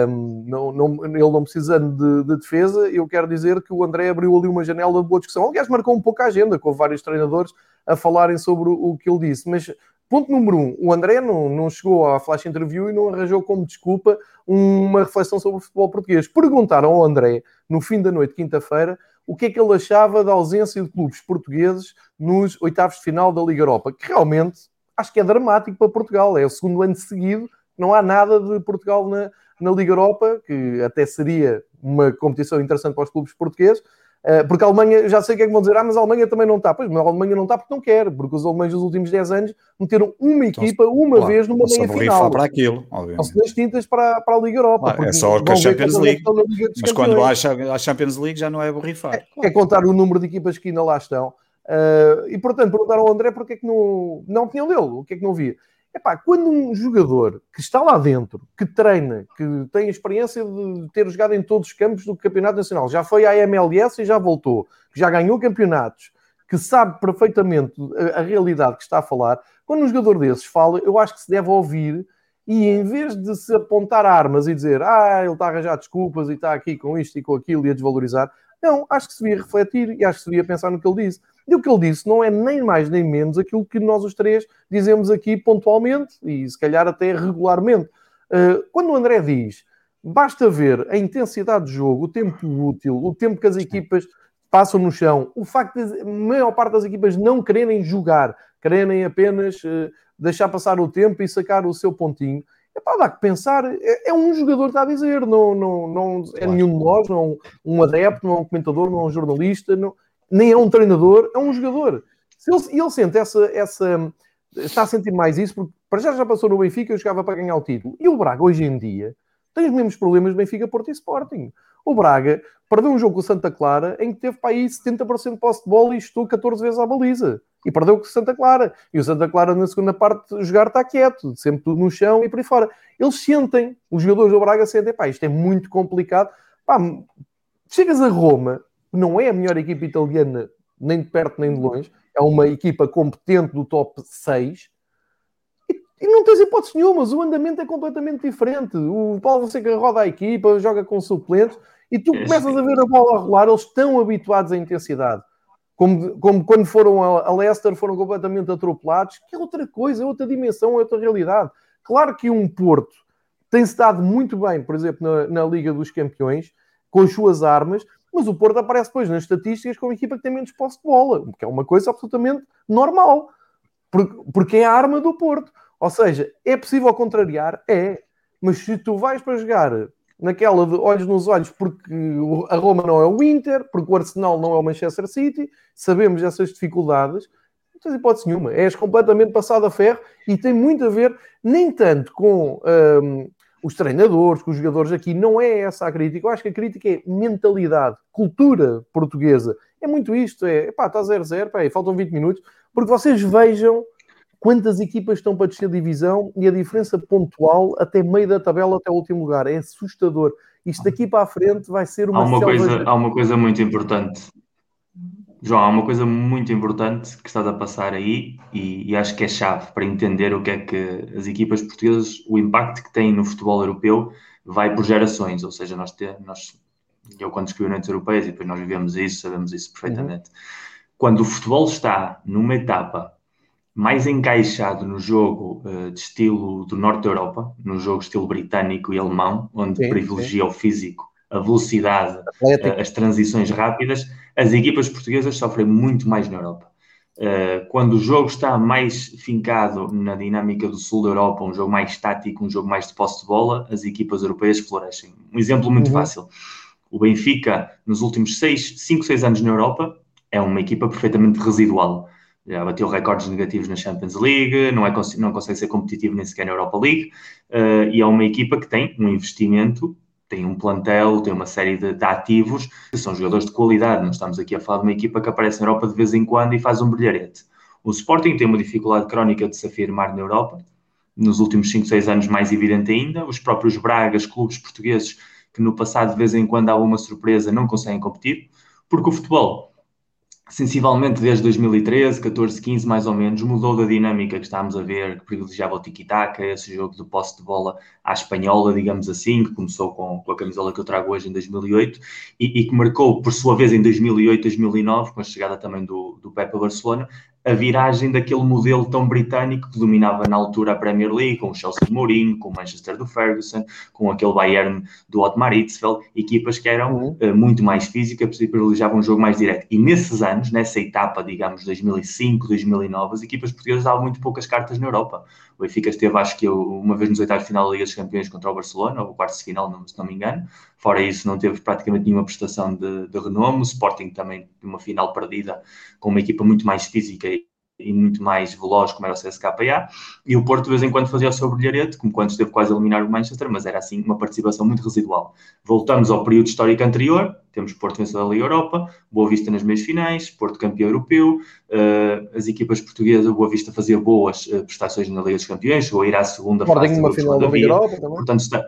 Um, não, não, ele não precisando de, de, defesa, eu quero dizer que o André abriu ali uma janela de boa discussão. Aliás, marcou um pouco a agenda, com vários treinadores a falarem sobre o, o que ele disse. Mas Ponto número um, o André não, não chegou à flash interview e não arranjou como desculpa uma reflexão sobre o futebol português. Perguntaram ao André, no fim da noite, quinta-feira, o que é que ele achava da ausência de clubes portugueses nos oitavos de final da Liga Europa, que realmente acho que é dramático para Portugal. É o segundo ano seguido, não há nada de Portugal na, na Liga Europa, que até seria uma competição interessante para os clubes portugueses, porque a Alemanha, já sei o que é que vão dizer, ah, mas a Alemanha também não está. Pois, mas a Alemanha não está porque não quer, porque os alemães nos últimos 10 anos meteram uma então, equipa uma claro, vez numa meia final. para aquilo, obviamente. São tintas para, para a Liga Europa. é só com a Champions League. Mas quando há a Champions League já não é borrifar. É, é contar o número de equipas que ainda lá estão. Uh, e portanto, perguntaram ao André porque é que não, não tinham dele, o que é que não via. Epá, quando um jogador que está lá dentro, que treina, que tem a experiência de ter jogado em todos os campos do Campeonato Nacional, já foi à MLS e já voltou, que já ganhou campeonatos, que sabe perfeitamente a, a realidade que está a falar, quando um jogador desses fala, eu acho que se deve ouvir e em vez de se apontar armas e dizer ah, ele está a arranjar desculpas e está aqui com isto e com aquilo e a desvalorizar, não, acho que se devia refletir e acho que se devia pensar no que ele disse. E o que ele disse não é nem mais nem menos aquilo que nós os três dizemos aqui pontualmente e se calhar até regularmente. Uh, quando o André diz basta ver a intensidade de jogo, o tempo útil, o tempo que as equipas passam no chão, o facto de a maior parte das equipas não quererem jogar, quererem apenas uh, deixar passar o tempo e sacar o seu pontinho. É para dar que pensar, é, é, um jogador que está a dizer, não, não, não é nenhum de nós, não é um, um adepto, não é um comentador, não é um jornalista, não, nem é um treinador, é um jogador. Se ele, ele sente essa, essa. Está a sentir mais isso, porque para já já passou no Benfica e jogava para ganhar o título. E o Braga, hoje em dia, tem os mesmos problemas Benfica, Porto e Sporting. O Braga perdeu um jogo com o Santa Clara em que teve para aí 70% de posse de bola e estou 14 vezes à baliza. E perdeu com o Santa Clara. E o Santa Clara, na segunda parte, jogar está quieto, sempre tudo no chão e por aí fora. Eles sentem, os jogadores do Braga sentem, pá, isto é muito complicado. Pá, chegas a Roma, não é a melhor equipa italiana, nem de perto nem de longe, é uma equipa competente do top 6. E, não tens hipótese nenhuma, o andamento é completamente diferente. O Paulo Fonseca roda a equipa, joga com suplentes, e tu começas a ver a bola a rolar, eles estão habituados à intensidade. Como, como quando foram a, a Leicester, foram completamente atropelados, que é outra coisa, é outra dimensão, é outra realidade. Claro que um Porto tem-se dado muito bem, por exemplo, na, na Liga dos Campeões, com as suas armas, mas o Porto aparece depois nas estatísticas como equipa que tem menos posse de bola, que é uma coisa absolutamente normal, porque é a arma do Porto. Ou seja, é possível contrariar? É. Mas se tu vais para jogar naquela de olhos nos olhos porque a Roma não é o Inter, porque o Arsenal não é o Manchester City, sabemos essas dificuldades, não tens hipótese nenhuma. És completamente passado a ferro e tem muito a ver, nem tanto com hum, os treinadores, com os jogadores aqui, não é essa a crítica. Eu acho que a crítica é mentalidade, cultura portuguesa. É muito isto, é, pá, está 0-0, faltam 20 minutos, porque vocês vejam quantas equipas estão para descer divisão e a diferença pontual até meio da tabela, até o último lugar. É assustador. Isto daqui para a frente vai ser uma... Há uma, coisa, há uma coisa muito importante. João, há uma coisa muito importante que estás a passar aí e, e, acho que é chave para entender o que é que as equipas portuguesas, o impacto que têm no futebol europeu vai por gerações, ou seja, nós, te, nós eu quando escrevi noites europeias e depois nós vivemos isso, sabemos isso perfeitamente. Uhum. Quando o futebol está numa etapa mais encaixado no jogo uh, de estilo do Norte da Europa, no jogo estilo britânico e alemão, onde sim, privilegia sim. o físico, a velocidade, uh, as transições rápidas, as equipas portuguesas sofrem muito mais na Europa. Uh, quando o jogo está mais fincado na dinâmica do sul da Europa, um jogo mais tático, um jogo mais de posse de bola, as equipas europeias florescem. Um exemplo muito uhum. fácil. O Benfica, nos últimos 5, 6 anos na Europa, é uma equipa perfeitamente residual já bateu recordes negativos na Champions League, não, é, não consegue ser competitivo nem sequer na Europa League, uh, e é uma equipa que tem um investimento, tem um plantel, tem uma série de, de, ativos, que são jogadores de qualidade, não estamos aqui a falar de uma equipa que aparece na Europa de vez em quando e faz um brilharete. O Sporting tem uma dificuldade crónica de se afirmar na Europa, nos últimos 5, 6 anos mais evidente ainda, os próprios Bragas, clubes portugueses que no passado de vez em quando há uma surpresa não conseguem competir, porque o futebol sensivelmente desde 2013, 14, 15 mais ou menos, mudou da dinâmica que estávamos a ver, que privilegiava o tiki-taka, esse jogo de posse de bola à espanhola, digamos assim, que começou com, com a camisola que eu trago hoje em 2008 e, e, que marcou, por sua vez, em 2008, 2009, com a chegada também do, do Pepe Barcelona, a viragem daquele modelo tão britânico que dominava na altura a Premier League, com o Chelsea de Mourinho, com o Manchester do Ferguson, com aquele Bayern do Otmar Hitzfeld, equipas que eram uhum. uh, muito mais físicas e privilegiavam um jogo mais direto. E nesses anos, nessa etapa, digamos, 2005, 2009, as equipas portuguesas davam muito poucas cartas na Europa. O Benfica esteve, acho que, uma vez nos oitavos de final da Liga dos Campeões contra o Barcelona, ou quarto de final, não, se não me engano. Fora isso, não teve praticamente nenhuma prestação de, de renome. O Sporting também, uma final perdida, com uma equipa muito mais física e muito mais veloz, como era o CSKA, e o Porto de vez em quando fazia o seu brilharete, como quando esteve quase a eliminar o Manchester, mas era assim uma participação muito residual. Voltamos ao período histórico anterior, temos Porto vencedor da Liga Europa, Boa Vista nas meias finais, Porto campeão europeu, uh, as equipas portuguesas, Boa Vista fazia boas uh, prestações na Liga dos Campeões, ou a ir à segunda Sporting fase. Uma final da Liga Europa também. Portanto, está,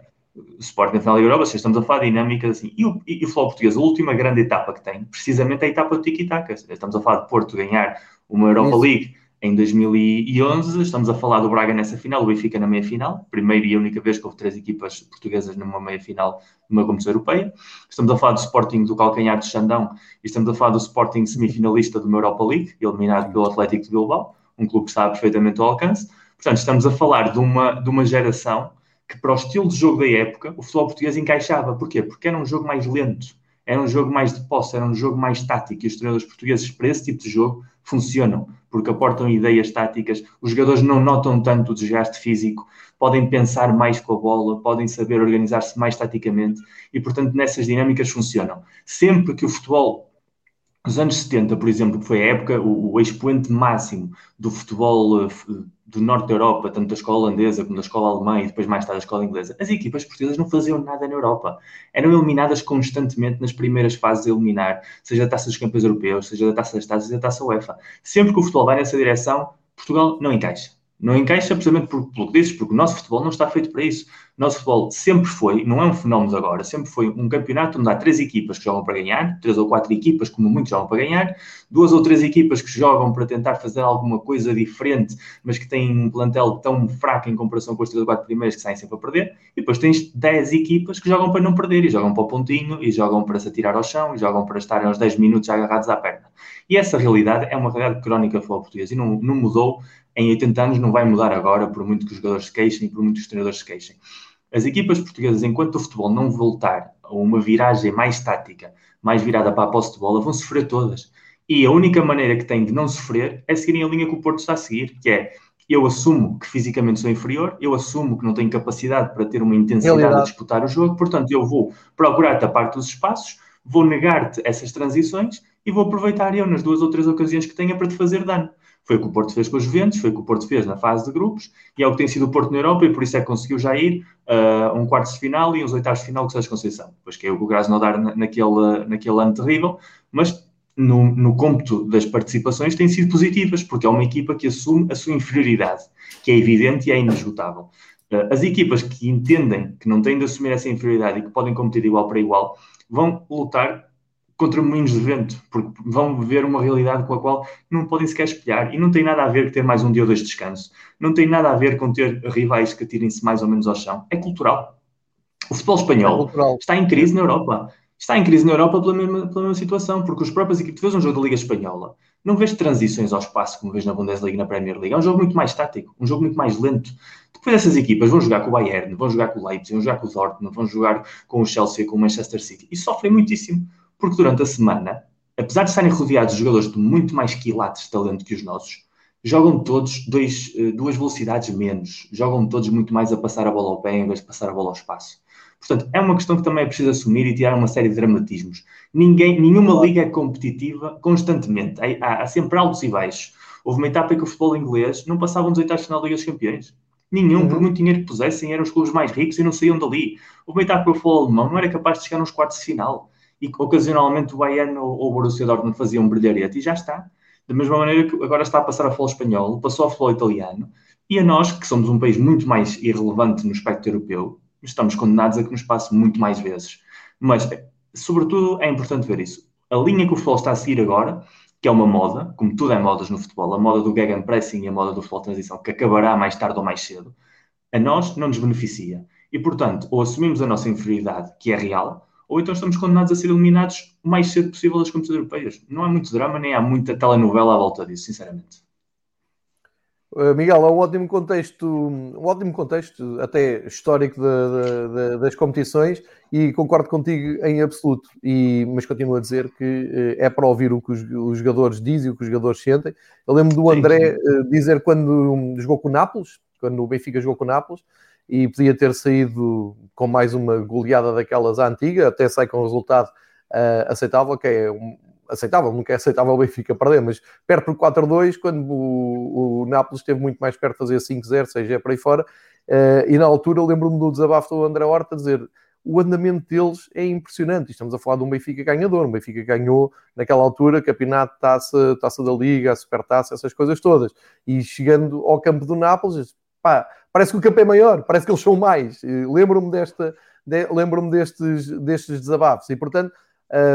Sporting na final da Liga Europa, estamos a falar de dinâmicas assim. E o, e, o futebol português, a última grande etapa que tem, precisamente é a etapa do tiki-taka. Estamos a falar de Porto ganhar uma Europa. League em 2011. Estamos a falar do Braga nessa final, o Benfica na meia-final. Primeira e única vez que houve três equipas portuguesas numa meia-final de uma competição europeia. Estamos a falar do Sporting do calcanhar de Xandão e estamos a falar do Sporting semifinalista de uma Europa League, eliminado pelo Atlético de Bilbao, um clube que sabe perfeitamente o alcance. Portanto, estamos a falar de uma, de uma geração que, para o estilo de jogo da época, o futebol português encaixava. Porquê? Porque era um jogo mais lento, era um jogo mais de posse, era um jogo mais tático e os treinadores portugueses, para esse tipo de jogo, funcionam, porque aportam ideias táticas, os jogadores não notam tanto o desgaste físico, podem pensar mais com a bola, podem saber organizar-se mais taticamente e, portanto, nessas dinâmicas funcionam. Sempre que o futebol nos anos 70, por exemplo, que foi a época, o, o expoente máximo do futebol uh, do norte da Europa, tanto da escola holandesa como da escola alemã e depois mais tarde da escola inglesa, as equipas portuguesas não faziam nada na Europa. Eram eliminadas constantemente nas primeiras fases de eliminar, seja da Taça dos Campeões Europeus, seja da Taça das Taças, seja da Taça UEFA. Sempre que o futebol vai nessa direção, Portugal não encaixa. Não encaixa precisamente por, pelo que dizes, porque o nosso futebol não está feito para isso. Nosso futebol sempre foi, não é um fenómeno agora, sempre foi um campeonato onde há três equipas que jogam para ganhar, três ou quatro equipas, como muitos jogam para ganhar, duas ou três equipas que jogam para tentar fazer alguma coisa diferente, mas que têm um plantel tão fraco em comparação com os três ou quatro primeiros que saem sempre a perder, e depois tens dez equipas que jogam para não perder, e jogam para o pontinho, e jogam para se atirar ao chão, e jogam para estarem aos 10 minutos agarrados à perna. E essa realidade é uma realidade crónica do futebol português, e não, não mudou em 80 anos não vai mudar agora, por muito que os jogadores se queixem e por muito que os treinadores se queixem. As equipas portuguesas, enquanto o futebol não voltar a uma viragem mais tática, mais virada para a posse de bola, vão sofrer todas. E a única maneira que têm de não sofrer é seguirem a linha que o Porto está a seguir, que é eu assumo que fisicamente sou inferior, eu assumo que não tenho capacidade para ter uma intensidade Realidade. a disputar o jogo, portanto eu vou procurar tapar-te os espaços, vou negar-te essas transições e vou aproveitar eu nas duas ou três ocasiões que tenha para te fazer dano. Foi o que o Porto fez com os Juventus, foi o que o Porto fez na fase de grupos, e é o que tem sido o Porto na Europa, e por isso é que conseguiu já ir a uh, um quarto de final e uns oitavos de final com o Sérgio Conceição. Depois que é o Krasnodar naquele, naquele ano terrível, mas no, no cômputo das participações têm sido positivas, porque é uma equipa que assume a sua inferioridade, que é evidente e é inesgotável. Uh, as equipas que entendem que não têm de assumir essa inferioridade e que podem competir de igual para igual, vão lutar contra moinhos de vento, porque vão ver uma realidade com a qual não podem sequer espelhar. E não tem nada a ver com ter mais um dia ou dois de descanso. Não tem nada a ver com ter rivais que tirem-se mais ou menos ao chão. É cultural. O futebol espanhol é está em crise na Europa. Está em crise na Europa pela mesma, pela mesma situação, porque os próprios equipes, tu vês um jogo da Liga Espanhola, não vês transições ao espaço como vês na Bundesliga e na Premier League. É um jogo muito mais tático, um jogo muito mais lento. Depois essas equipas vão jogar com o Bayern, vão jogar com o Leipzig, vão jogar com o Dortmund, vão jogar com o Chelsea, com o Manchester City e sofrem muitíssimo porque durante a semana, apesar de estarem rodeados de jogadores de muito mais quilates de talento que os nossos, jogam todos dois, eh, duas velocidades menos, jogam todos muito mais a passar a bola ao pé em vez de passar a bola ao espaço. Portanto, é uma questão que também é preciso assumir e tirar uma série de dramatismos. Ninguém, nenhuma liga é competitiva constantemente. Há, há sempre altos e baixos. Houve uma etapa em que o futebol inglês não passava nos oitavos de final da Liga dos Campeões. Nenhum, uhum. por muito dinheiro que pusessem, eram os clubes mais ricos e não saíam dali. Houve uma etapa que o futebol alemão não era capaz de chegar nos quartos de final e ocasionalmente o Bayern ou o Borussia Dortmund faziam um brilharete e já está. Da mesma maneira que agora está a passar a futebol espanhol, passou ao futebol italiano, e a nós, que somos um país muito mais irrelevante no espectro europeu, estamos condenados a que nos passe muito mais vezes. Mas, sobretudo, é importante ver isso. A linha que o futebol está a seguir agora, que é uma moda, como tudo é modas no futebol, a moda do gegenpressing e a moda do futebol transição, que acabará mais tarde ou mais cedo, a nós não nos beneficia. E, portanto, ou assumimos a nossa inferioridade, que é real, ou então estamos condenados a ser eliminados o mais cedo possível das competições europeias. Não há muito drama, nem há muita telenovela à volta disso, sinceramente. Uh, Miguel, é um ótimo contexto, um ótimo contexto até histórico de, de, de, das competições e concordo contigo em absoluto. E, mas continuo a dizer que uh, é para ouvir o que os, os, jogadores dizem, o que os jogadores sentem. Eu lembro do André uh, dizer quando jogou com o Nápoles, quando o Benfica jogou com o Nápoles, e podia ter saído com mais uma goleada daquelas antiga, até sai com um resultado uh, aceitável, que é um, aceitável, nunca é aceitável o Benfica perder, mas perto por 4-2, quando o, o Nápoles esteve muito mais perto de fazer 5-0, 6 para aí fora, uh, e na altura lembro-me do desabafo do André Horta dizer o andamento deles é impressionante. Estamos a falar de um Benfica ganhador. Um Benfica ganhou, naquela altura, campeonato, taça, taça da Liga, supertaça, essas coisas todas. E chegando ao campo do Nápoles, pá, parece que o campo é maior, parece que eles são mais. Lembro-me desta, de, lembro-me destes, destes desabafos. E, portanto,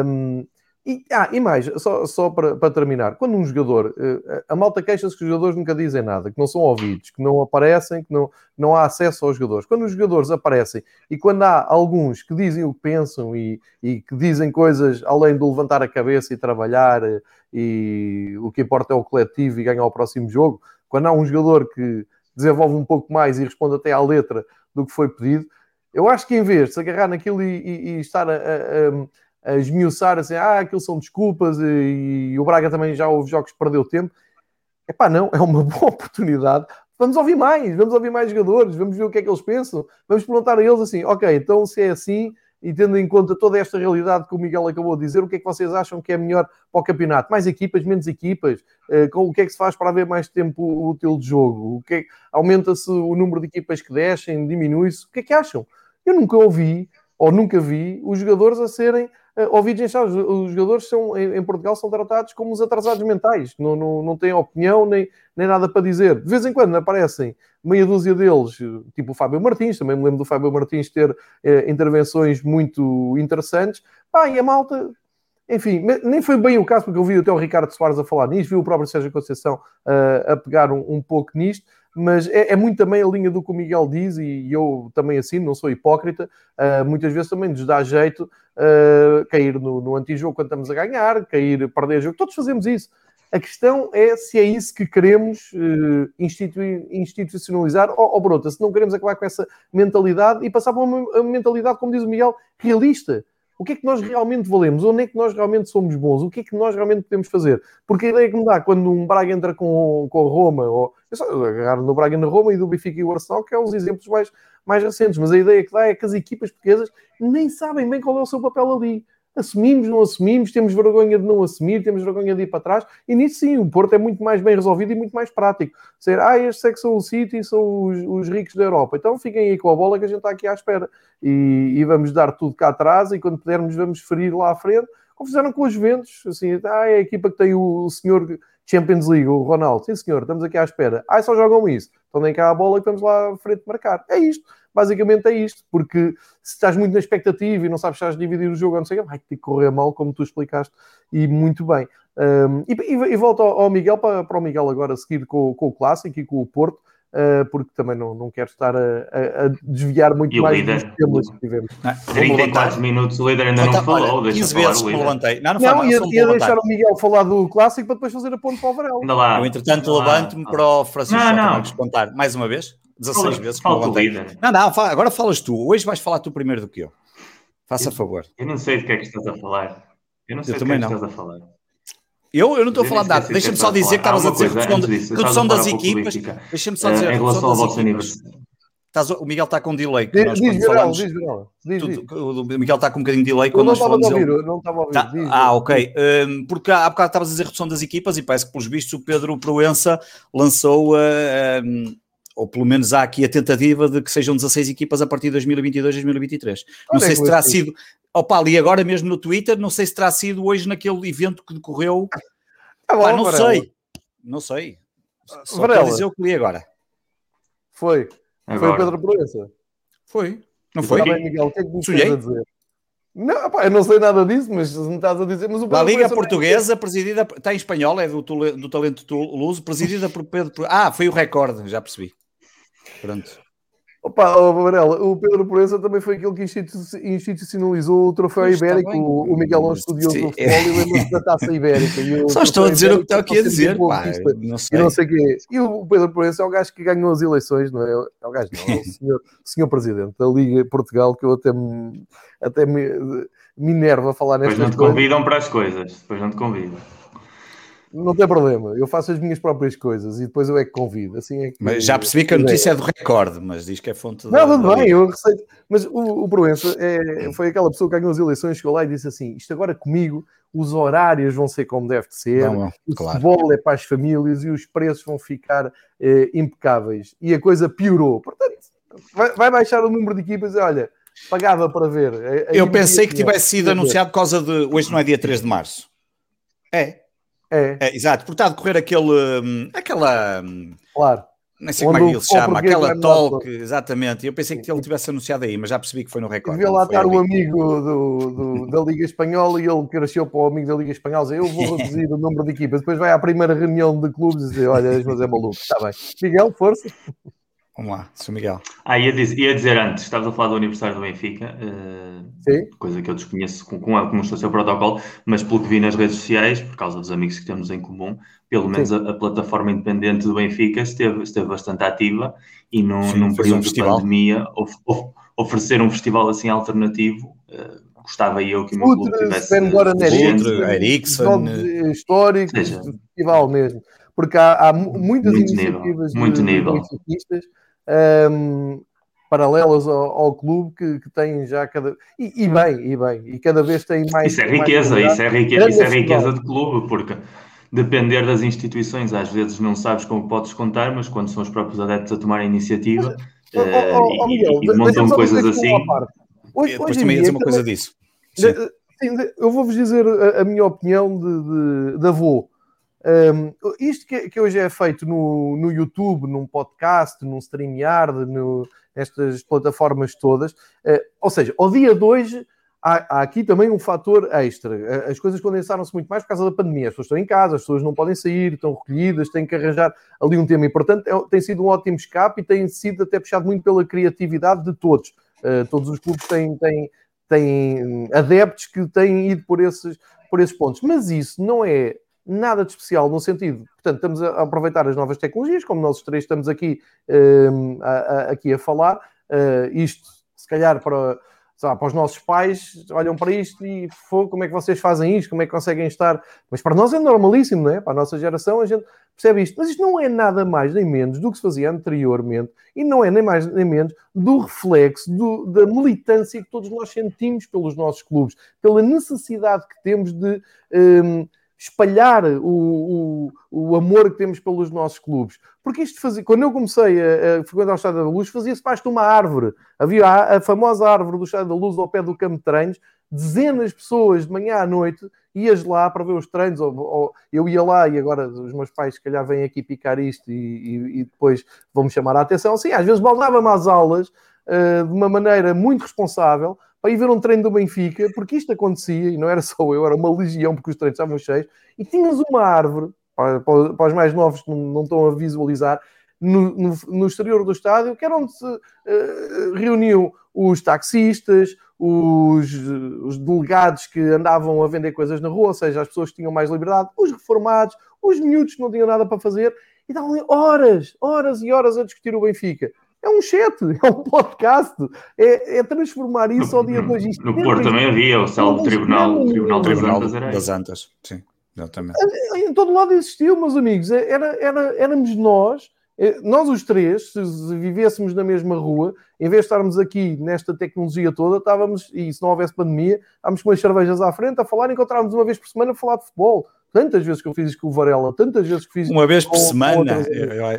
um, e, ah, e mais, só, só para, para terminar, quando um jogador, eh, a malta queixa-se que os jogadores nunca dizem nada, que não são ouvidos, que não aparecem, que não, não há acesso aos jogadores. Quando os jogadores aparecem e quando há alguns que dizem o que pensam e, e que dizem coisas além de levantar a cabeça e trabalhar eh, e o que importa é o coletivo e ganhar o próximo jogo, quando há um jogador que desenvolve um pouco mais e responde até à letra do que foi pedido, eu acho que em vez de se agarrar naquilo e, e, e estar a, a, a, esmiuçar assim, ah, aquilo são desculpas e, e, o Braga também já houve jogos que perdeu tempo, é pá, não, é uma boa oportunidade. Vamos ouvir mais, vamos ouvir mais jogadores, vamos ver o que é que eles pensam, vamos perguntar a eles assim, ok, então se é assim, e tendo em conta toda esta realidade que o Miguel acabou de dizer, o que é que vocês acham que é melhor para o campeonato? Mais equipas, menos equipas? Eh, com o que é que se faz para haver mais tempo útil de jogo? O que é, aumenta-se o número de equipas que descem? Diminui-se? O que é que acham? Eu nunca ouvi, ou nunca vi, os jogadores a serem ouvidos em chaves. Os jogadores são, em, Portugal são tratados como os atrasados mentais, não, não, não têm opinião nem, nem nada para dizer. De vez em quando aparecem meia dúzia deles, tipo o Fábio Martins, também me lembro do Fábio Martins ter eh, intervenções muito interessantes. Pá, e a malta, enfim, nem foi bem o caso, porque eu vi até o Ricardo Soares a falar nisto, vi o próprio Sérgio Conceição uh, a pegar um, um, pouco nisto, mas é, é, muito também a linha do que o Miguel diz, e eu também assim, não sou hipócrita, uh, muitas vezes também nos dá jeito uh, cair no, no antijogo quando estamos a ganhar, cair, perder jogo, todos fazemos isso. A questão é se é isso que queremos uh, institucionalizar ou, ou brota, se não queremos acabar com essa mentalidade e passar para uma mentalidade, como diz o Miguel, realista. O que é que nós realmente valemos? Onde é que nós realmente somos bons? O que é que nós realmente podemos fazer? Porque a ideia que me dá quando um Braga entra com, com Roma, ou é só agarrar no Braga na Roma e do Benfica e o Arsenal, que é os exemplos mais, mais recentes, mas a ideia que dá é que as equipas portuguesas nem sabem bem qual é o seu papel ali. Assumimos, não assumimos, temos vergonha de não assumir, temos vergonha de ir para trás, e nisso sim, o Porto é muito mais bem resolvido e muito mais prático. Ser, ah, estes é que são o City, são os, os, ricos da Europa, então fiquem aí com a bola que a gente está aqui à espera. E, e vamos dar tudo cá atrás, e quando pudermos, vamos ferir lá à frente, como fizeram com os Juventus, assim, ah, é a equipa que tem o, o senhor Champions League, o Ronaldo, sim senhor, estamos aqui à espera. Ah, só jogam isso. Então nem cá a bola e vamos lá à frente marcar. É isto. Basicamente é isto. Porque se estás muito na expectativa e não sabes se estás a dividir o jogo, não sei, vai ter que correr mal, como tu explicaste, e muito bem. Um, e, e, e, volto ao, ao Miguel, para, para, o Miguel agora seguir com, com o Clássico e com o Porto. Uh, porque também não, não quero estar a, a, a desviar muito e mais dos temas que tivemos. Não, 34 minutos, o líder ainda não, não falou. Olha, 15 vezes me levantei. Não, não, não ia, ia deixar o Miguel falar do clássico para depois fazer a ponte para o Varela. lá. Eu, entretanto, levanto-me para o Francisco não, não. contar mais uma vez. 16 fala, vezes que levantei. Não, não, agora falas tu. Hoje vais falar tu primeiro do que eu. Faça eu, favor. Eu não sei do que é que estás a falar. Eu não sei eu do que é que estás a falar. Eu, eu não estou a falar nada. Deixa-me só dizer que estavas a dizer redução, das equipas. Deixa-me só dizer. Em relação ao vosso aniversário. o Miguel está com delay. Diz, diz, falamos, diz, diz, diz. o Miguel está com um bocadinho de delay quando nós falamos. Ouvir, eu não estava a ouvir. Tá, ah, ok. Um, porque há bocado estavas a dizer redução das equipas e parece que, pelos vistos, o Pedro Proença lançou, uh, um, ou pelo menos há aqui a tentativa de que sejam 16 equipas a partir de 2022, 2023. Não sei se terá sido. Opa, ali agora mesmo no Twitter, não sei se terá sido hoje naquele evento que decorreu Tá bom, Pá, não Varela. sei. Não sei. Só Varela. dizer o que li agora. Foi. Agora. Foi o Pedro Proença. Foi. Não foi? Bem, Miguel, o que é que me estás a dizer? Não, pá, eu não sei nada disso, mas se me estás a dizer. Mas o a Liga Portuguesa, presidida. Está em espanhol, é do, do Talento Luso, presidida por Pedro. Ah, foi o recorde, já percebi. Pronto. Opa, oh, Varela, o Pedro Proença também foi aquele que institucionalizou o troféu pois ibérico. O, o Miguel um estudioso do futebol e lembra-se da taça ibérica. Só estou a dizer o que está aqui a dizer. Pá, não sei. E não sei quê. E o Pedro Proença é o gajo que ganhou as eleições, não é? É o gajo, não, é o senhor, senhor presidente da Liga Portugal, que eu até me, até me, me enerva falar nestas coisas. Depois não te convidam para as coisas. Depois não te convidam. Não tem problema, eu faço as minhas próprias coisas e depois eu é que convido. Assim é que, mas já percebi que a notícia é do recorde, mas diz que é fonte Não, tudo bem, eu receito. Mas o, o Proença é, foi aquela pessoa que ganhou as eleições, chegou lá e disse assim: isto agora comigo, os horários vão ser como deve ser, não, não, o claro. futebol é para as famílias e os preços vão ficar eh, impecáveis. E a coisa piorou. Portanto, vai, vai baixar o número de equipas e olha, pagava para ver. A, a eu pensei que tivesse sido anunciado por causa de. Hoje não é dia 3 de março. É, é. é. Exato, porque está a decorrer aquele. Hum, aquela. Hum, claro. Nem sei Onde como é que ele se chama, aquela talk, exatamente. Eu pensei que ele tivesse anunciado aí, mas já percebi que foi no recorde. Devia lá estar o amigo do, do, da Liga Espanhola e ele cresceu para o amigo da Liga Espanhola dizer: Eu vou reduzir o número de equipas. Depois vai à primeira reunião de clubes e dizer: Olha, mas é maluco, está bem. Miguel, força. Vamos lá, Sr. Miguel. Ah, ia dizer, ia dizer antes, estavas a falar do aniversário do Benfica, uh, coisa que eu desconheço com, com, como está o seu protocolo, mas pelo que vi nas redes sociais, por causa dos amigos que temos em comum, pelo menos a, a, plataforma independente do Benfica esteve, esteve bastante ativa e num, Sim, num período um de pandemia of, of, oferecer um festival assim alternativo. Uh, gostava eu que o meu clube tivesse. Ericsson, histórico, festival mesmo porque há, há muitas muito iniciativas nível, muito de, nível. de um, paralelas ao, ao, clube que, que têm já cada e, e, bem, e bem, e cada vez tem mais. Isso é riqueza, mais isso é riqueza, isso é riqueza de clube, porque depender das instituições, às vezes não sabes como podes contar, mas quando são os próprios adeptos a tomar a iniciativa mas, uh, oh, oh, Miguel, e, e montam coisas assim. Hoje, Depois também ia dizer uma coisa disso. Sim. Eu vou-vos dizer a, a, minha opinião de, de, de avô. Um, isto que, que, hoje é feito no, no YouTube, num podcast, num StreamYard, no, nestas plataformas todas, uh, ou seja, ao dia de hoje há, há, aqui também um fator extra. As coisas condensaram-se muito mais por causa da pandemia. As pessoas estão em casa, as pessoas não podem sair, estão recolhidas, têm que arranjar ali um tema. E, portanto, é, tem sido um ótimo escape e tem sido até puxado muito pela criatividade de todos. Uh, todos os clubes têm, têm, têm adeptos que têm ido por esses, por esses pontos. Mas isso não é nada de especial no sentido. Portanto, estamos a aproveitar as novas tecnologias, como nós três estamos aqui, uh, a, a, aqui a falar. Uh, isto, se calhar, para, para os nossos pais, olham para isto e como é que vocês fazem isto? Como é que conseguem estar? Mas para nós é normalíssimo, não é? Para a nossa geração a gente percebe isto. Mas isto não é nada mais nem menos do que se fazia anteriormente e não é nem mais nem menos do reflexo do, da militância que todos nós sentimos pelos nossos clubes, pela necessidade que temos de. Um, espalhar o, o, o, amor que temos pelos nossos clubes. Porque isto fazia, quando eu comecei a, a frequentar o Estádio da Luz, fazia-se parte de uma árvore. Havia a, a, famosa árvore do Estádio da Luz ao pé do campo de treinos, dezenas de pessoas de manhã à noite, ias lá para ver os treinos, ou, ou eu ia lá e agora os meus pais se calhar vêm aqui picar isto e, e, e depois vão-me chamar a atenção. Sim, às vezes baldava-me às aulas uh, de uma maneira muito responsável para ir ver um treino do Benfica, porque isto acontecia, e não era só eu, era uma legião, porque os treinos estavam cheios, e tinhas uma árvore, para, para os mais novos que não, não estão a visualizar, no, no, no, exterior do estádio, que era onde se uh, reuniam os taxistas, os, os, delegados que andavam a vender coisas na rua, ou seja, as pessoas que tinham mais liberdade, os reformados, os miúdos que não tinham nada para fazer, e davam horas, horas e horas a discutir o Benfica. É um chat, é um podcast, é, é transformar isso ao dia de hoje. No, no Porto também havia o célebre Tribunal, Tribunal, Tribunal das Antas. Das Antas, sim, exatamente. Em todo lado existiu, meus amigos, era, era, éramos nós nós os três, se vivêssemos na mesma rua, em vez de estarmos aqui nesta tecnologia toda, estávamos, e se não houvesse pandemia, estávamos com as cervejas à frente a falar, encontrávamos uma vez por semana a falar de futebol. Tantas vezes que eu fiz isso com o Varela, tantas vezes que fiz Uma vez por semana,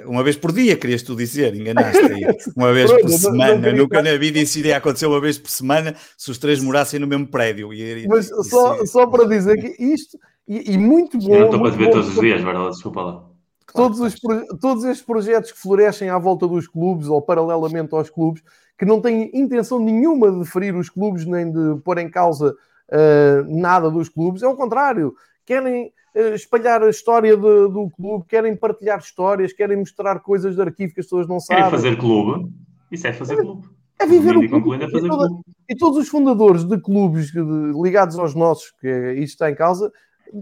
uma vez por dia, querias tu dizer, enganaste aí. Uma vez por semana, não, não nunca na vida isso iria acontecer uma vez por semana se os três morassem no mesmo prédio. E, Mas e, só, só para dizer que isto, e, e muito bom. Eu não estou para te ver todos os dias, Varela, desculpa lá. Todos, os, todos estes projetos que florescem à volta dos clubes ou paralelamente aos clubes, que não têm intenção nenhuma de ferir os clubes nem de pôr em causa uh, nada dos clubes, é o contrário, querem uh, espalhar a história de, do clube, querem partilhar histórias, querem mostrar coisas de arquivo que as pessoas não sabem. Querem fazer clube, isso é fazer clube. É viver o clube. É fazer e, toda, clube. e todos os fundadores de clubes ligados aos nossos, que é, isto está em causa,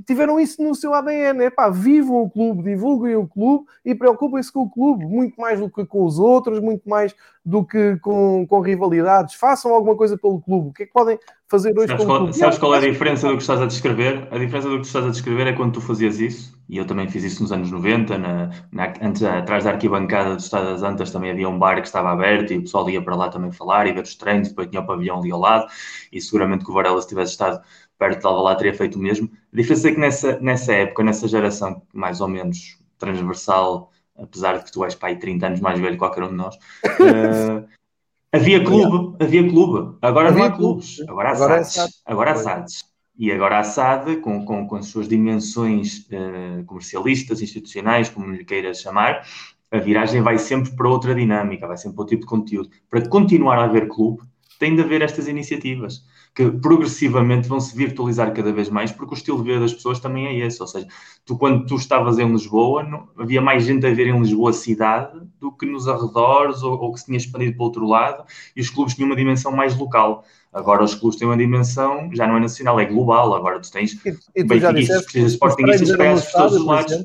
tiveram isso no seu ADN. É pá, vivam o clube, divulguem o clube e preocupem-se com o clube, muito mais do que com os outros, muito mais do que com, com rivalidades. Façam alguma coisa pelo clube. O que é que podem fazer hoje sabes clube? Sabes qual é a diferença do que estás a descrever? A diferença do que estás a descrever é quando tu fazias isso, e eu também fiz isso nos anos 90, na, na, antes, atrás da arquibancada do Estado das Antas também havia um bar que estava aberto e o pessoal ia para lá também falar e ver os treinos, depois tinha o pavilhão ali ao lado, e seguramente que o Varela, se tivesse estado perto de Alvalade teria feito o mesmo. A diferença é que nessa, nessa época, nessa geração mais ou menos transversal, apesar de que tu és pai 30 anos mais velho que qualquer um de nós, uh, havia clube, havia clube. Agora havia não há clubes, agora há agora SADs. É agora há SADs. E agora a SAD, com, com, com as suas dimensões uh, comercialistas, institucionais, como lhe queiras chamar, a viragem vai sempre para outra dinâmica, vai sempre para outro tipo de conteúdo. Para continuar a haver clube, tem de haver estas iniciativas que progressivamente vão se virtualizar cada vez mais, porque o estilo de vida das pessoas também é esse. Ou seja, tu, quando tu estavas em Lisboa, não, havia mais gente a ver em Lisboa cidade do que nos arredores ou, ou, que se tinha expandido para o outro lado, e os clubes tinham uma dimensão mais local. Agora os clubes têm uma dimensão, já não é nacional, é global. Agora tu tens benfiquistas, sportinguistas espécies todos os lados.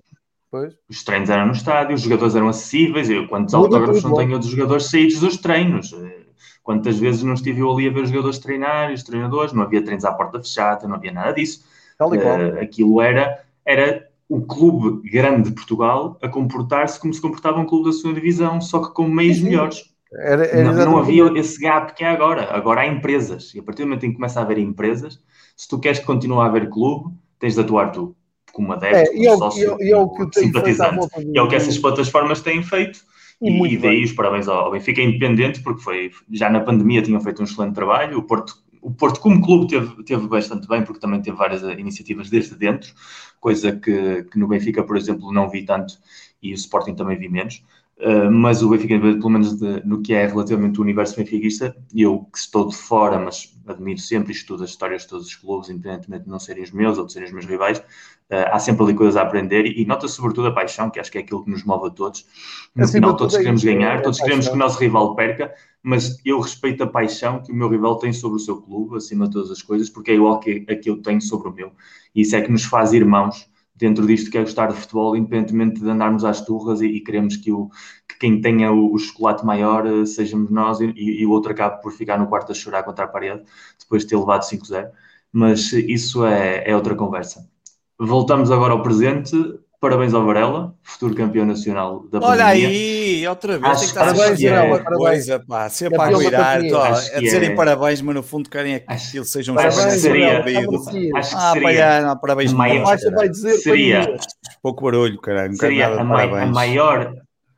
Pois. Os treinos eram no estádio, os jogadores eram acessíveis. Eu, quantos autógrafos não tenho dos jogadores saídos dos treinos? Quantas vezes não estive eu ali a ver os jogadores treinar, os treinadores, não havia treinos à porta fechada, não havia nada disso. Uh, aquilo era, era o clube grande de Portugal a comportar-se como se comportava um clube da segunda divisão, só que com meios melhores. Era, era não, não, havia esse gap que há agora. Agora há empresas. E a partir do momento em que começa a haver empresas, se tu queres que continue a haver clube, tens de atuar tu, como adepto, é, como é, sócio, e é, o que simpatizante. E é o que essas plataformas têm feito. E, e daí bem. os parabéns ao Benfica Independente, porque foi, já na pandemia tinham feito um excelente trabalho. O Porto, o Porto como clube, teve, teve bastante bem, porque também teve várias iniciativas desde dentro, coisa que, que no Benfica, por exemplo, não vi tanto e o Sporting também vi menos. Uh, mas o Benfica, pelo menos de, no que é relativamente o universo benfiquista, eu que estou de fora, mas admiro sempre e estudo as histórias de todos os clubes, independentemente de não serem os meus ou de serem os meus rivais, uh, há sempre ali coisas a aprender e, e nota sobretudo a paixão, que acho que é aquilo que nos move a todos. No assim, final, todos queremos ganhar, é todos queremos que o nosso rival perca, mas eu respeito a paixão que o meu rival tem sobre o seu clube, acima de todas as coisas, porque é igual que a que eu tenho sobre o meu. E isso é que nos faz irmãos dentro disto que é gostar de futebol, independentemente de andarmos às turras e, e queremos que, o, que quem tenha o, o chocolate maior uh, sejamos nós e, e, o outro acabe por ficar no quarto a chorar contra a parede, depois de ter levado 5-0. Mas isso é, é outra conversa. Voltamos agora ao presente. Parabéns ao Varela, futuro campeão nacional da Olha aí, outra vez, acho, tem que estar parabéns, a é, coisa, pá, sempre a cuidar, a dizerem é. parabéns, mas no fundo querem é que acho, eles sejam acho que seria, acho que ah, seria, não, parabéns, maior, vai dizer seria, pouco barulho, caralho, seria a, a, maior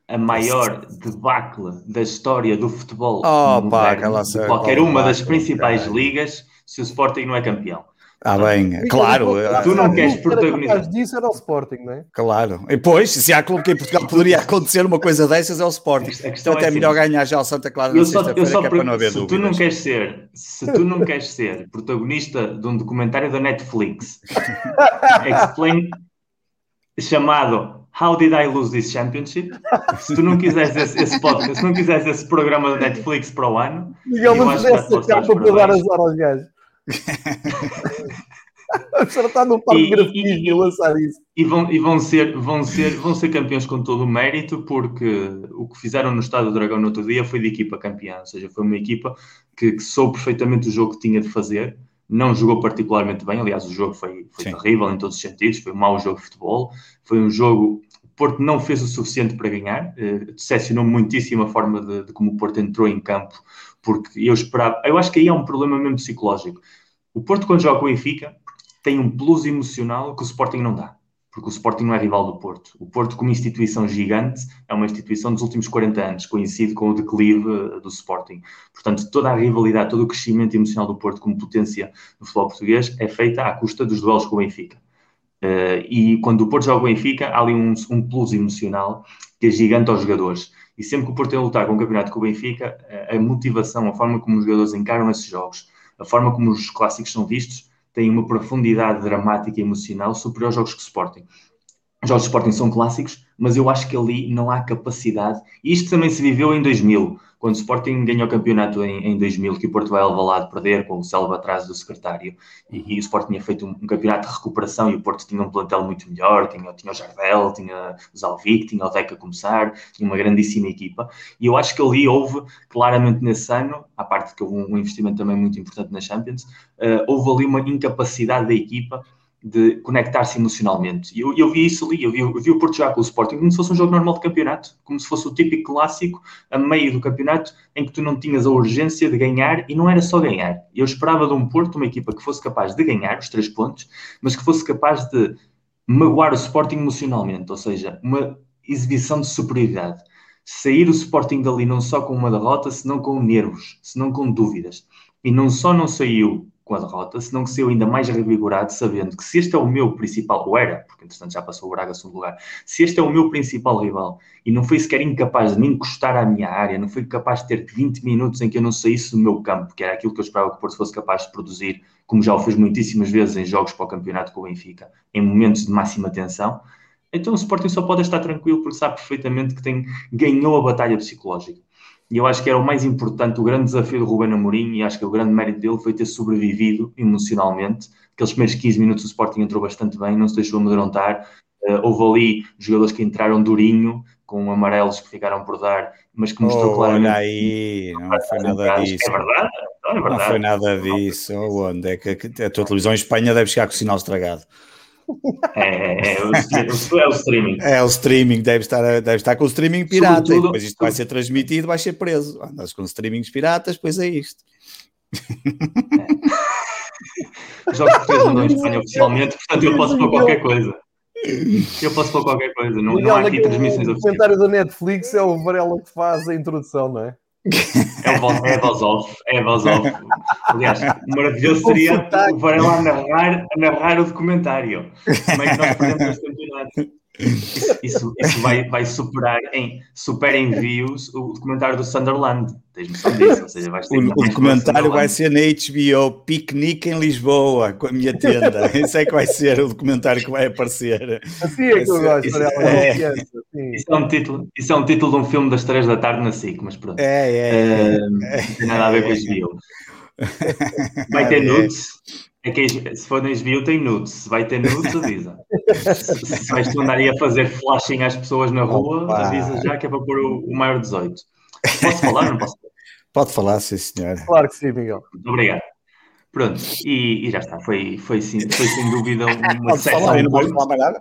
a maior debacle da história do futebol oh, pá, moderno, de qualquer uma das principais ligas se o Sporting não é campeão. Ah, bem, claro. Tu não queres protagonizar. disso era o Sporting, não é? Claro. E depois, se há clube que em Portugal poderia acontecer uma coisa dessas, é o Sporting. A questão então, é, é melhor ganhar já o Santa Clara eu na sexta-feira, que é para não haver se dúvidas. Tu não queres ser, se tu não queres ser protagonista de um documentário da Netflix, explain, chamado How Did I Lose This Championship? Se tu não quiseres esse, esse podcast, se não quiseres esse programa da Netflix para o ano, Miguel, não fizesse a capa para dar azar aos gajos. A senhora está parque e, e, lançar isso. E, vão, e vão, ser, vão, ser, vão ser campeões com todo o mérito, porque o que fizeram no Estado do Dragão no outro dia foi de equipa campeã, ou seja, foi uma equipa que, que soube perfeitamente o jogo que tinha de fazer, não jogou particularmente bem, aliás, o jogo foi, foi terrível em todos os sentidos, foi um mau jogo de futebol, foi um jogo. O Porto não fez o suficiente para ganhar, eh, decepcionou muitíssimo a forma de, de como o Porto entrou em campo, porque eu esperava. Eu acho que aí é um problema mesmo psicológico. O Porto, quando joga com o Benfica, tem um plus emocional que o Sporting não dá porque o Sporting não é rival do Porto. O Porto, como instituição gigante, é uma instituição dos últimos 40 anos, coincide com o declive eh, do Sporting. Portanto, toda a rivalidade, todo o crescimento emocional do Porto como potência no futebol português é feita à custa dos duelos com o Benfica. Uh, e quando o Porto joga com o Benfica, há ali um, um plus emocional que é gigante aos jogadores. E sempre que o Porto tem a lutar com o campeonato com o Benfica, a motivação, a forma como os jogadores encaram esses jogos, a forma como os clássicos são vistos, tem uma profundidade dramática e emocional superior aos jogos que Sporting. Os jogos de Sporting são clássicos, mas eu acho que ali não há capacidade. E isto também se viveu em 2000, quando o Sporting ganhou o campeonato em, em 2000, que o Porto vai ao Valado perder com o Selva atrás do secretário, e, e, o Sporting tinha feito um, um, campeonato de recuperação e o Porto tinha um plantel muito melhor, tinha, tinha o Jardel, tinha o Zalvic, tinha o Deca a começar, tinha uma grandíssima equipa, e eu acho que ali houve, claramente nesse ano, à parte que houve um, um investimento também muito importante na Champions, uh, houve ali uma incapacidade da equipa de conectar-se emocionalmente. E eu, eu, vi isso ali, eu vi, eu vi o Porto jogar com o Sporting como se fosse um jogo normal de campeonato, como se fosse o típico clássico a meio do campeonato em que tu não tinhas a urgência de ganhar e não era só ganhar. Eu esperava de um Porto uma equipa que fosse capaz de ganhar os três pontos, mas que fosse capaz de magoar o Sporting emocionalmente, ou seja, uma exibição de superioridade. Sair o Sporting dali não só com uma derrota, senão com nervos, senão com dúvidas. E não só não saiu com a derrota, senão que saiu ainda mais revigorado, sabendo que se este é o meu principal, ou era, porque entretanto já passou o Braga a segundo lugar, se este é o meu principal rival e não foi sequer incapaz de me encostar à minha área, não foi capaz de ter 20 minutos em que eu não saísse do meu campo, que era aquilo que eu esperava que o Porto fosse capaz de produzir, como já o fez muitíssimas vezes em jogos para o campeonato com o Benfica, em momentos de máxima tensão, então o Sporting só pode estar tranquilo porque sabe perfeitamente que tem, ganhou a batalha psicológica. E eu acho que era o mais importante, o grande desafio do Ruben Amorim, e acho que o grande mérito dele foi ter sobrevivido emocionalmente. Aqueles primeiros 15 minutos o Sporting entrou bastante bem, não se deixou amedrontar. Uh, houve ali jogadores que entraram durinho, com amarelos que ficaram por dar, mas que mostrou oh, claramente. Olha aí, não foi nada disso. É verdade, não, é verdade. não foi nada disso. Onde é que a tua televisão em Espanha deve chegar com o sinal estragado? É, é, é, o, é, o, streaming. É o streaming, deve estar, deve estar com o streaming pirata. Sobretudo, depois isto vai ser transmitido, vai ser preso. Andas com streamings piratas, pois é isto. É. Jogos portugueses não em Espanha oficialmente, portanto eu posso pôr qualquer coisa. Eu posso pôr qualquer coisa, não, não há aqui transmissões oficiais. O comentário da Netflix é o Varela que faz a introdução, não é? É, o voz, é off, é off. Aliás, maravilhoso seria o Varela a narrar, a narrar o documentário. Como é que nós perdemos este campeonato? Isso, isso, vai, vai superar em super envios o documentário do Sunderland. Tens noção disso? Ou seja, o, o documentário vai ser na HBO Piquenique em Lisboa com a minha tenda. Isso é que vai ser o documentário que vai aparecer. Assim é que eu gosto. Isso, é, é, isso, é um título, isso é um título de um filme das três da tarde na SIC, mas pronto. É, é. é, não tem nada a ver com HBO. Vai ter nudes. É que se for no desvio tem nudes. Se vai ter nudes, avisa. se, se vais tu andar a fazer flashing às pessoas na rua, Opa. avisa já que é para pôr o, o maior 18. Posso falar ou não posso? Pode falar, sim, senhor. Claro que sim, Miguel. Muito obrigado. Pronto, e, e já está. Foi, foi, sim, foi sem dúvida uma decepção. Não posso falar mais nada?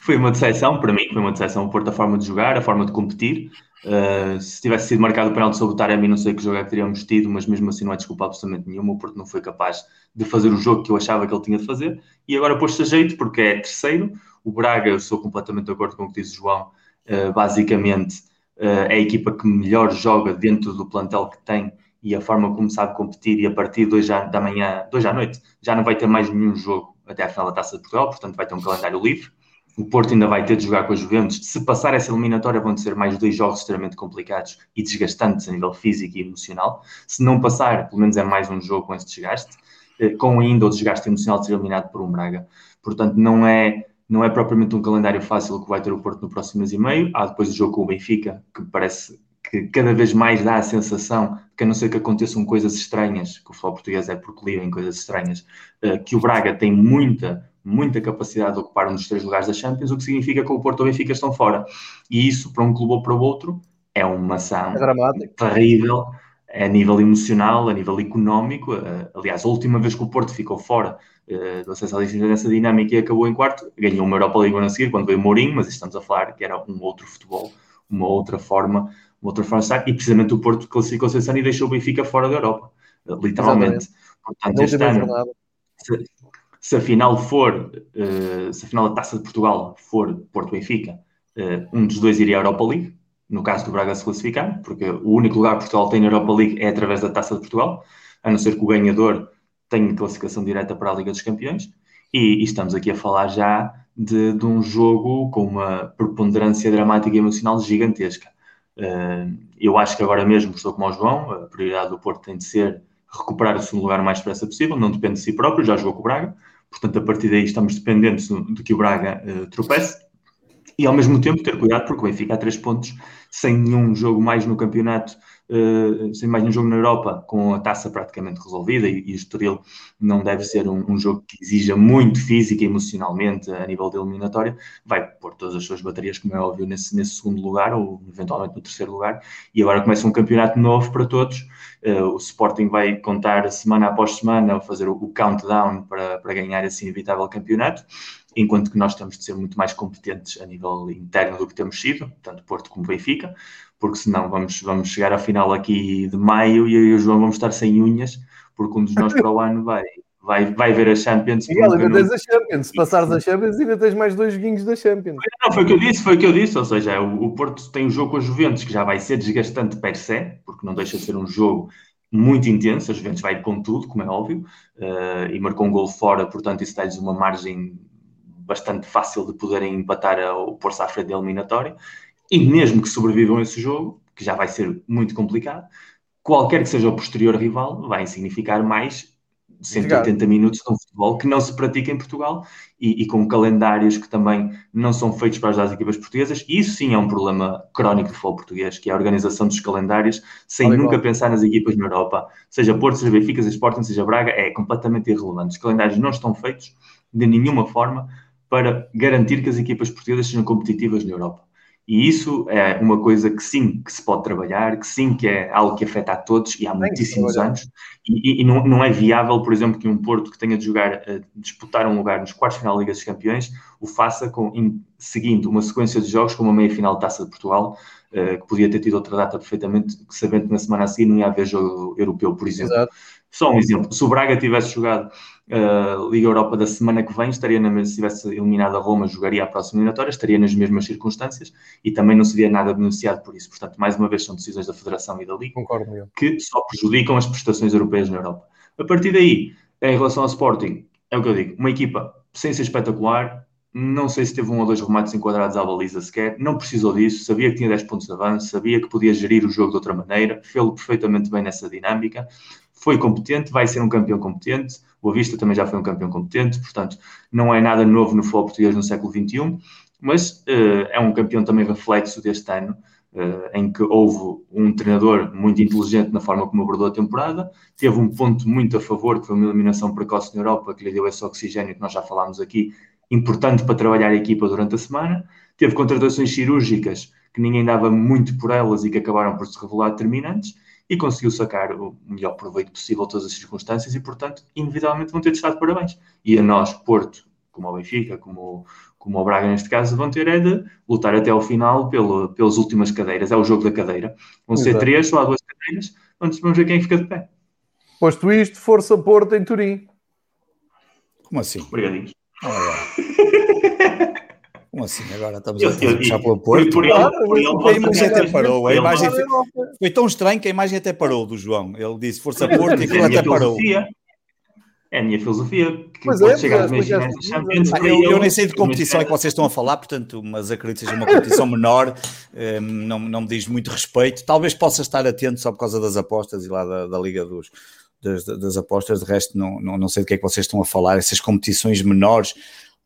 Foi uma decepção, para mim, foi uma decepção o Porto, a forma de jogar, a forma de competir. Uh, se tivesse sido marcado o penalti sobre o Taremi, não sei que jogo é que teríamos tido, mas mesmo assim não é desculpa absolutamente nenhuma. Porto não foi capaz de fazer o jogo que eu achava que ele tinha de fazer. E agora pôs-se a jeito, porque é terceiro. O Braga, eu sou completamente de acordo com o que disse o João, uh, basicamente uh, é a equipa que melhor joga dentro do plantel que tem e a forma como sabe competir e a partir de 2 da manhã, 2 da noite, já não vai ter mais nenhum jogo até a final da Taça de Portugal, portanto vai ter um calendário livre. O Porto ainda vai ter de jogar com a Juventus. Se passar essa eliminatória, vão ser mais dois jogos extremamente complicados e desgastantes a nível físico e emocional. Se não passar, pelo menos é mais um jogo com esse desgaste, eh, com ainda o desgaste emocional de ser eliminado por um Braga. Portanto, não é, não é propriamente um calendário fácil que vai ter o Porto no próximo mês e meio. Há depois o jogo com o Benfica, que parece que cada vez mais dá a sensação que, a não ser que aconteçam coisas estranhas, que o futebol português é porcolhido em coisas estranhas, eh, que o Braga tem muita muita capacidade de ocupar um dos três lugares da Champions, o que significa que o Porto e o Benfica estão fora. E isso, para um clube ou para o outro, é uma ação é terrível a nível emocional, a nível económico. Eh, aliás, a última vez que o Porto ficou fora uh, do acesso à licença nessa dinâmica e acabou em quarto, ganhou uma Europa League a seguir, quando veio Mourinho, mas estamos a falar que era um outro futebol, uma outra forma, uma outra forma de estar, e precisamente o Porto classificou-se ano e deixou o Benfica fora da Europa, uh, literalmente. Portanto, este ano, se a final for, uh, se a final da Taça de Portugal for Porto-Benfica, uh, um dos dois iria à Europa League, no caso do Braga se classificar, porque o único lugar que Portugal tem na Europa League é através da Taça de Portugal, a não ser que o ganhador tenha classificação direta para a Liga dos Campeões, e, e estamos aqui a falar já de, de, um jogo com uma preponderância dramática e emocional gigantesca. Uh, eu acho que agora mesmo estou como o João, a prioridade do Porto tem de ser recuperar o segundo lugar o mais depressa possível, não depende de si próprio, já jogou com o Braga, Portanto, a partir daí estamos dependentes de que o Braga uh, tropece. E ao mesmo tempo ter cuidado porque o Benfica há três pontos sem nenhum jogo mais no campeonato, uh, sem mais nenhum jogo na Europa, com a taça praticamente resolvida e, e o Estoril não deve ser um, um, jogo que exija muito física e emocionalmente a nível de eliminatória, vai pôr todas as suas baterias, como é óbvio, nesse, nesse segundo lugar ou eventualmente no terceiro lugar e agora começa um campeonato novo para todos. Uh, o Sporting vai contar semana após semana, fazer o, o countdown para, para ganhar esse inevitável campeonato, enquanto que nós temos de ser muito mais competentes a nível interno do que temos sido, tanto Porto como Benfica, porque senão vamos, vamos chegar à final aqui de maio e eu e o João vamos estar sem unhas, porque um dos nós para o ano vai, vai, vai ver a Champions. Miguel, ainda tens a Champions. Se passares a Champions, ainda tens mais dois joguinhos da Champions. Não, foi o que eu disse, foi o que eu disse. Ou seja, o, o Porto tem um jogo com a Juventus que já vai ser desgastante per se, porque não deixa de ser um jogo muito intenso. A Juventus vai com tudo, como é óbvio, uh, e marcou um gol fora, portanto, isso dá-lhes uma margem bastante fácil de poderem empatar ou pôr-se à frente da eliminatória. E mesmo que sobrevivam a esse jogo, que já vai ser muito complicado, qualquer que seja o posterior rival, vai significar mais 180 minutos de um futebol que não se pratica em Portugal e, e, com calendários que também não são feitos para ajudar as equipas portuguesas. E isso sim é um problema crónico do futebol português, que é a organização dos calendários sem nunca pensar nas equipas na Europa. Seja Porto, seja Benfica, seja Sporting, seja Braga, é completamente irrelevante. Os calendários não estão feitos de nenhuma forma para garantir que as equipas portuguesas sejam competitivas na Europa. E isso é uma coisa que sim, que se pode trabalhar, que sim, que é algo que afeta a todos e há muitíssimos anos. E, e não, não, é viável, por exemplo, que um Porto que tenha de jogar, uh, disputar um lugar nos quartos final da Liga dos Campeões, o faça com, in, seguindo uma sequência de jogos como a meia-final da Taça de Portugal, uh, que podia ter tido outra data perfeitamente, sabendo que na semana a seguir não ia haver jogo europeu, por exemplo. Exato. Só um exemplo, se o Braga tivesse jogado uh, Liga Europa da semana que vem, estaria na, se tivesse eliminado a Roma, jogaria a próxima eliminatória, estaria nas mesmas circunstâncias e também não seria nada beneficiado por isso. Portanto, mais uma vez, são decisões da Federação e da Liga Concordo, que só prejudicam as prestações europeias na Europa. A partir daí, em relação ao Sporting, é o que eu digo, uma equipa sem ser espetacular, não sei se teve um ou dois remates enquadrados à baliza sequer, não precisou disso, sabia que tinha 10 pontos de avanço, sabia que podia gerir o jogo de outra maneira, fez-lo perfeitamente bem nessa dinâmica, foi competente, vai ser um campeão competente, o Avista também já foi um campeão competente, portanto, não é nada novo no futebol português no século XXI, mas uh, é um campeão também reflexo deste ano, uh, em que houve um treinador muito inteligente na forma como abordou a temporada, teve um ponto muito a favor, que foi uma eliminação precoce na Europa, que lhe deu esse oxigênio que nós já falámos aqui, importante para trabalhar a equipa durante a semana. Teve contratações cirúrgicas que ninguém dava muito por elas e que acabaram por se revelar determinantes e conseguiu sacar o melhor proveito possível de todas as circunstâncias e, portanto, inevitavelmente vão ter de estar de parabéns. E a nós, Porto, como o Benfica, como, como o Braga neste caso, vão ter é de lutar até ao final pelo, pelas últimas cadeiras. É o jogo da cadeira. Vão Exato. ser três, só há duas cadeiras. Vamos, vamos ver quem fica de pé. Posto isto, Força Porto em Turim. Como assim? Obrigadinhos. Como assim? Agora estamos a puxar pelo Porto. Por, por, a imagem até parou. A imagem foi tão estranho que a imagem até parou do João. Ele disse Força Porto e aquilo até parou. É a minha filosofia. Que pois pode é, chegar às meias Champions. Eu, eu, nem sei de competição é que vocês estão a falar, portanto, mas acredito que seja uma competição menor, um, ehm, não, não me diz muito respeito. Talvez possa estar atento só por causa das apostas e lá da, da Liga dos, das, das, apostas, de resto não, não, não sei do que é que vocês estão a falar, essas competições menores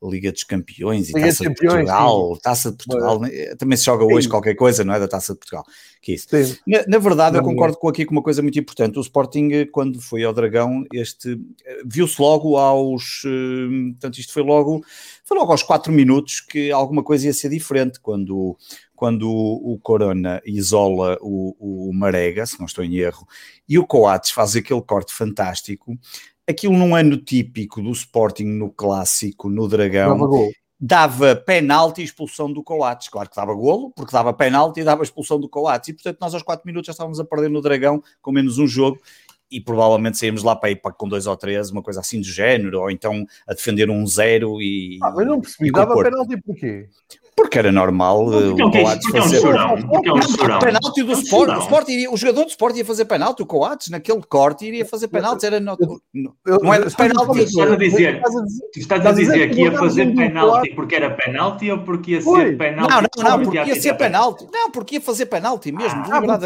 Liga dos Campeões e Liga Taça de, Portugal, sim. Taça de Portugal, né? também se joga hoje sim. qualquer coisa, não é? Da Taça de Portugal. Que isso. Na, na, verdade, não, eu concordo com aqui com uma coisa muito importante. O Sporting, eh, quando foi ao Dragão, este eh, viu-se logo aos. Eh, portanto, isto foi logo, foi logo aos 4 minutos que alguma coisa ia ser diferente. Quando, quando o, o Corona isola o, o Marega, se não estou em erro, e o Coates faz aquele corte fantástico aquilo num ano típico do Sporting no clássico, no Dragão, dava penalti e expulsão do Coates. Claro que dava golo, porque dava penalti e dava expulsão do Coates. E portanto, nós aos 4 minutos já estávamos a perder no Dragão com menos um jogo. E provavelmente saímos lá para ir para, com dois ou três, uma coisa assim do género, ou então a defender um zero e. Ah, mas não percebi, dava penalti porquê? Porque era normal porque o Coates é fazer. Porque é um chorão. Penalti do Sport. O, Sport iria, o jogador do Sport ia fazer penalti, o Coates, naquele corte, iria fazer penalti. Era no, não, não era penalti. Estás a dizer, estás a dizer que ia fazer penalti porque era penalti ou porque ia ser penalti? Não, não, não, porque ia ser penalti. Não, porque ia fazer penalti mesmo. Ah, não,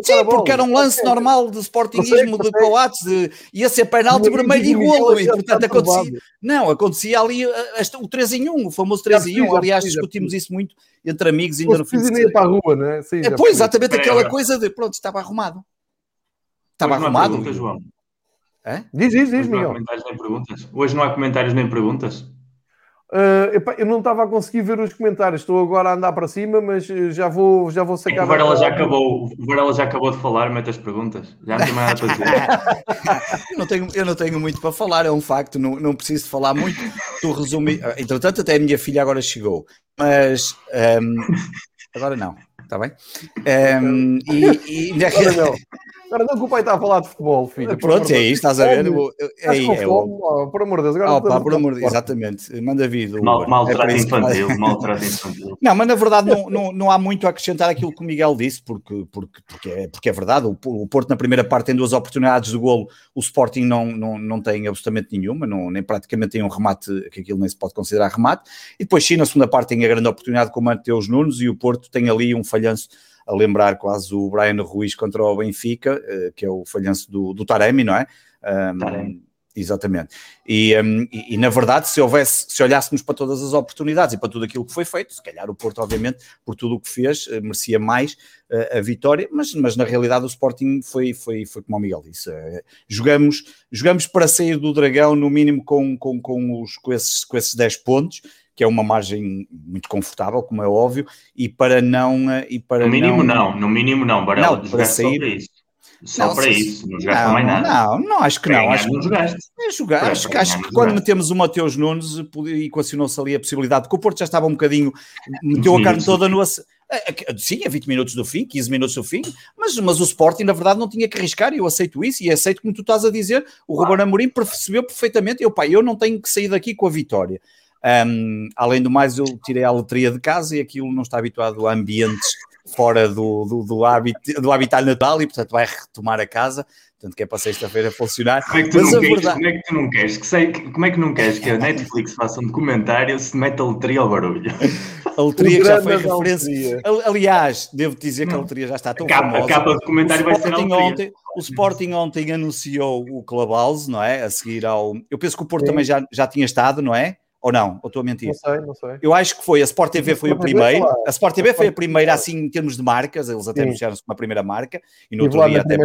sim, porque era um lance normal de Sportingismo de Coates, ia ser penalti vermelho e golo. E portanto acontecia. Não, acontecia ali o 3 em 1, o famoso 3 em 1. Aliás, discutimos isso muito entre amigos ainda no fim de semana. para a rua, não é? Sim, é pois, exatamente aquela coisa de pronto, estava arrumado. Estava arrumado. Pergunta, João. É? Diz, diz, diz, Miguel. Hoje não há comentários nem perguntas. Uh, epá, eu não estava a conseguir ver os comentários, estou agora a andar para cima, mas eh, já vou, já vou sacar. É o Varela já acabou, o Varela já acabou de falar, mete as perguntas. Já não tem mais nada para dizer. eu, não tenho, eu não tenho muito para falar, é um facto, não, não preciso falar muito. Tu resumi. Entretanto, até a minha filha agora chegou, mas um, agora não, está bem? Um, e, e... Agora não. Agora não que o pai está a falar de futebol, filho. Pronto, é isso, estás a ver? É, é, é, por amor de Deus. Agora pá, por amor de exatamente. Manda vir. Mal, maltrato é infantil, maltrato infantil. Não, mas na verdade não, não, não há muito a acrescentar aquilo que o Miguel disse, porque, porque, porque, é, porque é verdade. O, o Porto na primeira parte tem duas oportunidades de golo, o Sporting não, não, não tem absolutamente nenhuma, não, nem praticamente tem um remate, que aquilo nem se pode considerar remate. E depois sim, na segunda parte tem a grande oportunidade com o Mateus Nunes e o Porto tem ali um falhanço a lembrar quase o Brian Ruiz contra o Benfica, uh, que é o falhanço do, do Taremi, não é? Um, Taremi. Exatamente. E, um, e, e, na verdade, se houvesse, se olhássemos para todas as oportunidades e para tudo aquilo que foi feito, se calhar o Porto, obviamente, por tudo o que fez, uh, merecia mais uh, a vitória, mas, mas na realidade o Sporting foi, foi, foi como o Miguel disse. Uh, jogamos, jogamos para sair do Dragão, no mínimo, com, com, com, os, com, esses, com esses 10 pontos que é uma margem muito confortável, como é óbvio, e para não. Eh, e para no mínimo não, não no mínimo não, Barão, não, para sair. Só para isso. Não, para se... isso, não jogaste não, mais nada. Não, não, acho que não. Acho que não jogaste. É jogar, acho, que, acho que quando metemos o Mateus Nunes, equacionou-se ali a possibilidade, porque o Porto já estava um bocadinho, meteu a carne toda no. Sim, a 20 minutos do fim, 15 minutos do fim, mas, mas o Sporting, na verdade, não tinha que arriscar e eu aceito isso e aceito como tu estás a dizer. O Ruben Amorim percebeu perfeitamente. Eu, pá, eu não tenho que sair daqui com a vitória. Um, além do mais, eu tirei a loteria de casa e aquilo não está habituado a ambientes fora do, do, do, habit, do habitat natal e, portanto, vai retomar a casa. Portanto, que é para sexta-feira funcionar. Como é que tu, não, queres, verdade... como é que tu não queres? Que sei, como é que não queres que a Netflix faça um documentário se mete a loteria ao barulho? A loteria que já foi referência. Aliás, devo dizer que a loteria já está tão a capa, famosa. A capa do documentário vai ser a. Ontem, o Sporting ontem anunciou o Clubhouse, não é? A seguir ao... Eu penso que o Porto Sim. também já, já tinha estado, não é? Ou não? Ou estou a mentir? Não sei, não sei. Eu acho que foi. A Sport TV foi o primeiro. A Sport TV foi a primeira, assim, em termos de marcas. Eles até anunciaram-se como a primeira marca. E no outro dia até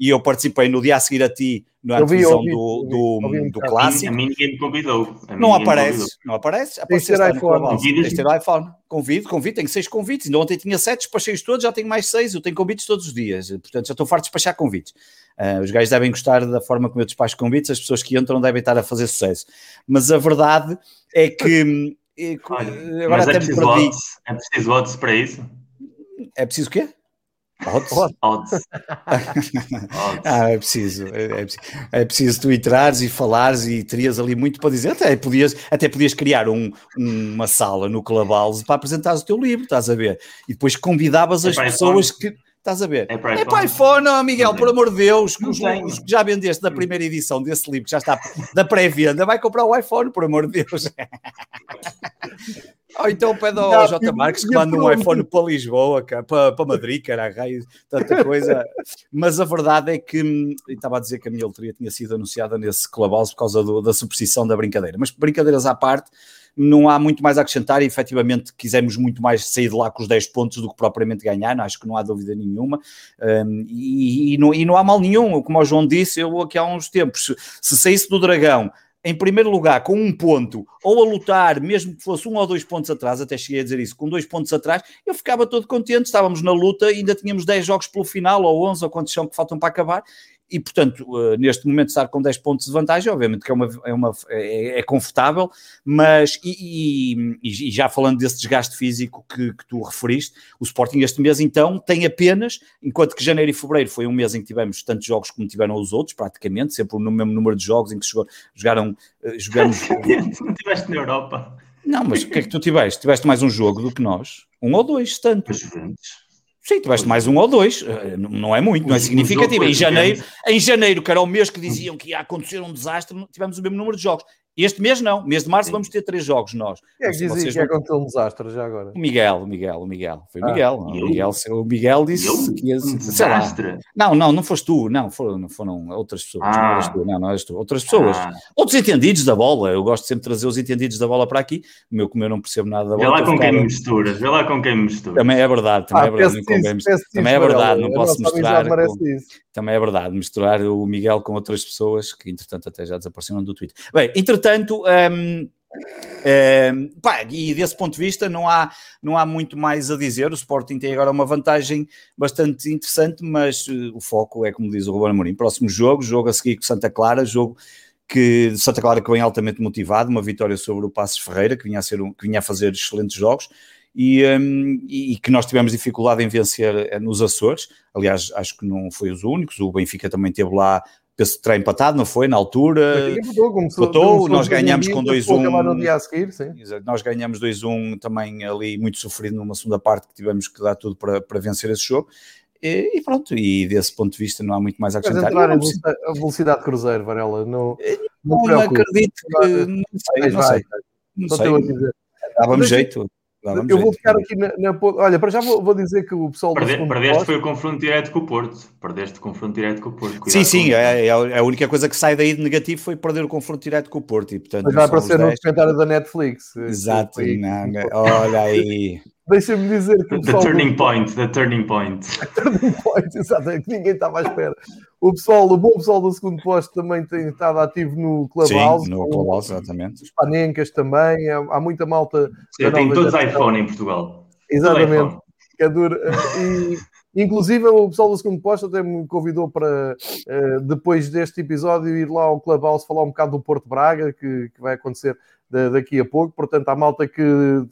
E eu participei no dia a seguir a ti, na televisão do, do, do clássico. A mim ninguém me convidou. Não aparece, não aparece. Aparece ter iPhone. Ter iPhone. Convido, convido. Tenho seis convites. Ainda ontem tinha sete, despachei-os todos, já tenho mais seis. Eu tenho convites todos os dias. Portanto, já estou farto de despachar convites. Uh, os gajos devem gostar da forma como eu despacho convites, as pessoas que entram devem estar a fazer sucesso. Mas a verdade é que. É, Olha, agora mas é preciso, votos, é preciso votos para isso? É preciso o quê? Odds? Odds. ah, é preciso, é, é, preciso. É preciso tu entrares e falares e terias ali muito para dizer. Até podias, até podias criar um, uma sala no Clubhouse para apresentares o teu livro, estás a ver? E depois convidavas é as pessoas que Estás a ver? É para iPhone, é para iPhone oh, Miguel, por amor de Deus. Os, os, que já vendeste da primeira edição desse livro, que já está da pré-venda, vai comprar o iPhone, por amor de Deus. Ou então pede ao J. Marques que manda um iPhone para Lisboa, para, para Madrid, cara, raio, tanta coisa. Mas a verdade é que hum, estava a dizer que a minha loteria tinha sido anunciada nesse Clubhouse por causa do, da superstição da brincadeira. Mas brincadeiras à parte, não há muito mais a acrescentar e efetivamente quisemos muito mais sair de lá com os 10 pontos do que propriamente ganhar, não, acho que não há dúvida nenhuma. Um, e, e, não, e não há mal nenhum, como o João disse, eu aqui há uns tempos, se, se saísse do Dragão em primeiro lugar com um ponto ou a lutar, mesmo que fosse um ou dois pontos atrás, até cheguei a dizer isso, com dois pontos atrás, eu ficava todo contente, estávamos na luta, ainda tínhamos 10 jogos pelo final, ou 11, ou quantos são que faltam para acabar, e, portanto, uh, neste momento estar com 10 pontos de vantagem, obviamente que é, uma, é, uma, é, é confortável, mas, e, e, e, já falando desse desgaste físico que, que, tu referiste, o Sporting este mês, então, tem apenas, enquanto que janeiro e fevereiro foi um mês em que tivemos tantos jogos como tiveram os outros, praticamente, sempre no mesmo número de jogos em que chegou, jogaram, uh, jogamos... Não estiveste na Europa. Não, mas o que é que tu tiveste? Tiveste mais um jogo do que nós? Um ou dois, tanto. Os Sim, tiveste mais um ou dois, eh, não é muito, não é significativo. Em janeiro, em janeiro, que era o mês que diziam que ia acontecer um desastre, tivemos o mesmo número de jogos. Este mês não, mês de março Sim. vamos ter três jogos nós. Quem é que dizia que ia acontecer um desastre já agora? O Miguel, o Miguel, o Miguel. Foi o ah, Miguel. O Miguel, o Miguel disse eu? que ia... Um desastre? Não, não, não foste tu, não, foram, foram outras pessoas. Ah. Não eras tu, não, não eras tu. Outras pessoas. Ah. Outros entendidos da bola. Eu gosto sempre de trazer os entendidos da bola para aqui. Meu, como eu não percebo nada da bola. Vê lá com quem me misturas, vê lá com quem me misturas. Também é verdade, também ah, é verdade. Isso, também é verdade, não posso misturar. Também é verdade, misturar o Miguel com outras pessoas que, entretanto, até já desapareceram do Twitter. Bem, entretanto, um, um, pá, e desse ponto de vista não há, não há muito mais a dizer. O Sporting tem agora uma vantagem bastante interessante, mas uh, o foco é, como diz o Ruben Amorim, próximo jogo, jogo a seguir com Santa Clara, jogo que Santa Clara que vem altamente motivado, uma vitória sobre o Passos Ferreira, que vinha a, ser um, que vinha a fazer excelentes jogos, e, um, e, que nós tivemos dificuldade em vencer eh, nos Açores. Aliás, acho que não foi os únicos. O Benfica também teve lá, penso que terá empatado, não foi? Na altura, empatou, nós ganhamos com 2-1. Nós ganhamos 2-1 também ali, muito sofrido numa segunda parte, que tivemos que dar tudo para, para vencer esse jogo. E, e, pronto, e desse ponto de vista não há muito mais a acrescentar. Mas entrar a velocidade de cruzeiro, Varela, não, não, não acredito que, não sei, não sei. Não sei. Dava-me jeito eu vou ficar aqui na, na, Olha, para já vou, vou, dizer que o pessoal. Perde, perdeste posto... foi o confronto direto com o Porto. Perdeste o confronto direto com o Porto. Cuidado sim, sim. É, é, a única coisa que sai daí de negativo foi perder o confronto direto com o Porto. E, portanto, Mas vai aparecer no documentário da Netflix. Exato. Não, olha aí. Deixa-me dizer que o pessoal. The turning point, the turning point. turning point, exato, é que ninguém estava à espera. O pessoal, o bom pessoal do segundo posto também tem estado ativo no Clubhouse. Sim, no Clubhouse, exatamente. Os Panencas também, há, há muita malta. Sim, tem todos iPhone em Portugal. Exatamente. É duro. E, inclusive, o pessoal do segundo posto até me convidou para, eh, depois deste episódio, ir lá ao Clubhouse falar um bocado do Porto Braga, que, vai acontecer daqui a pouco. Portanto, a malta que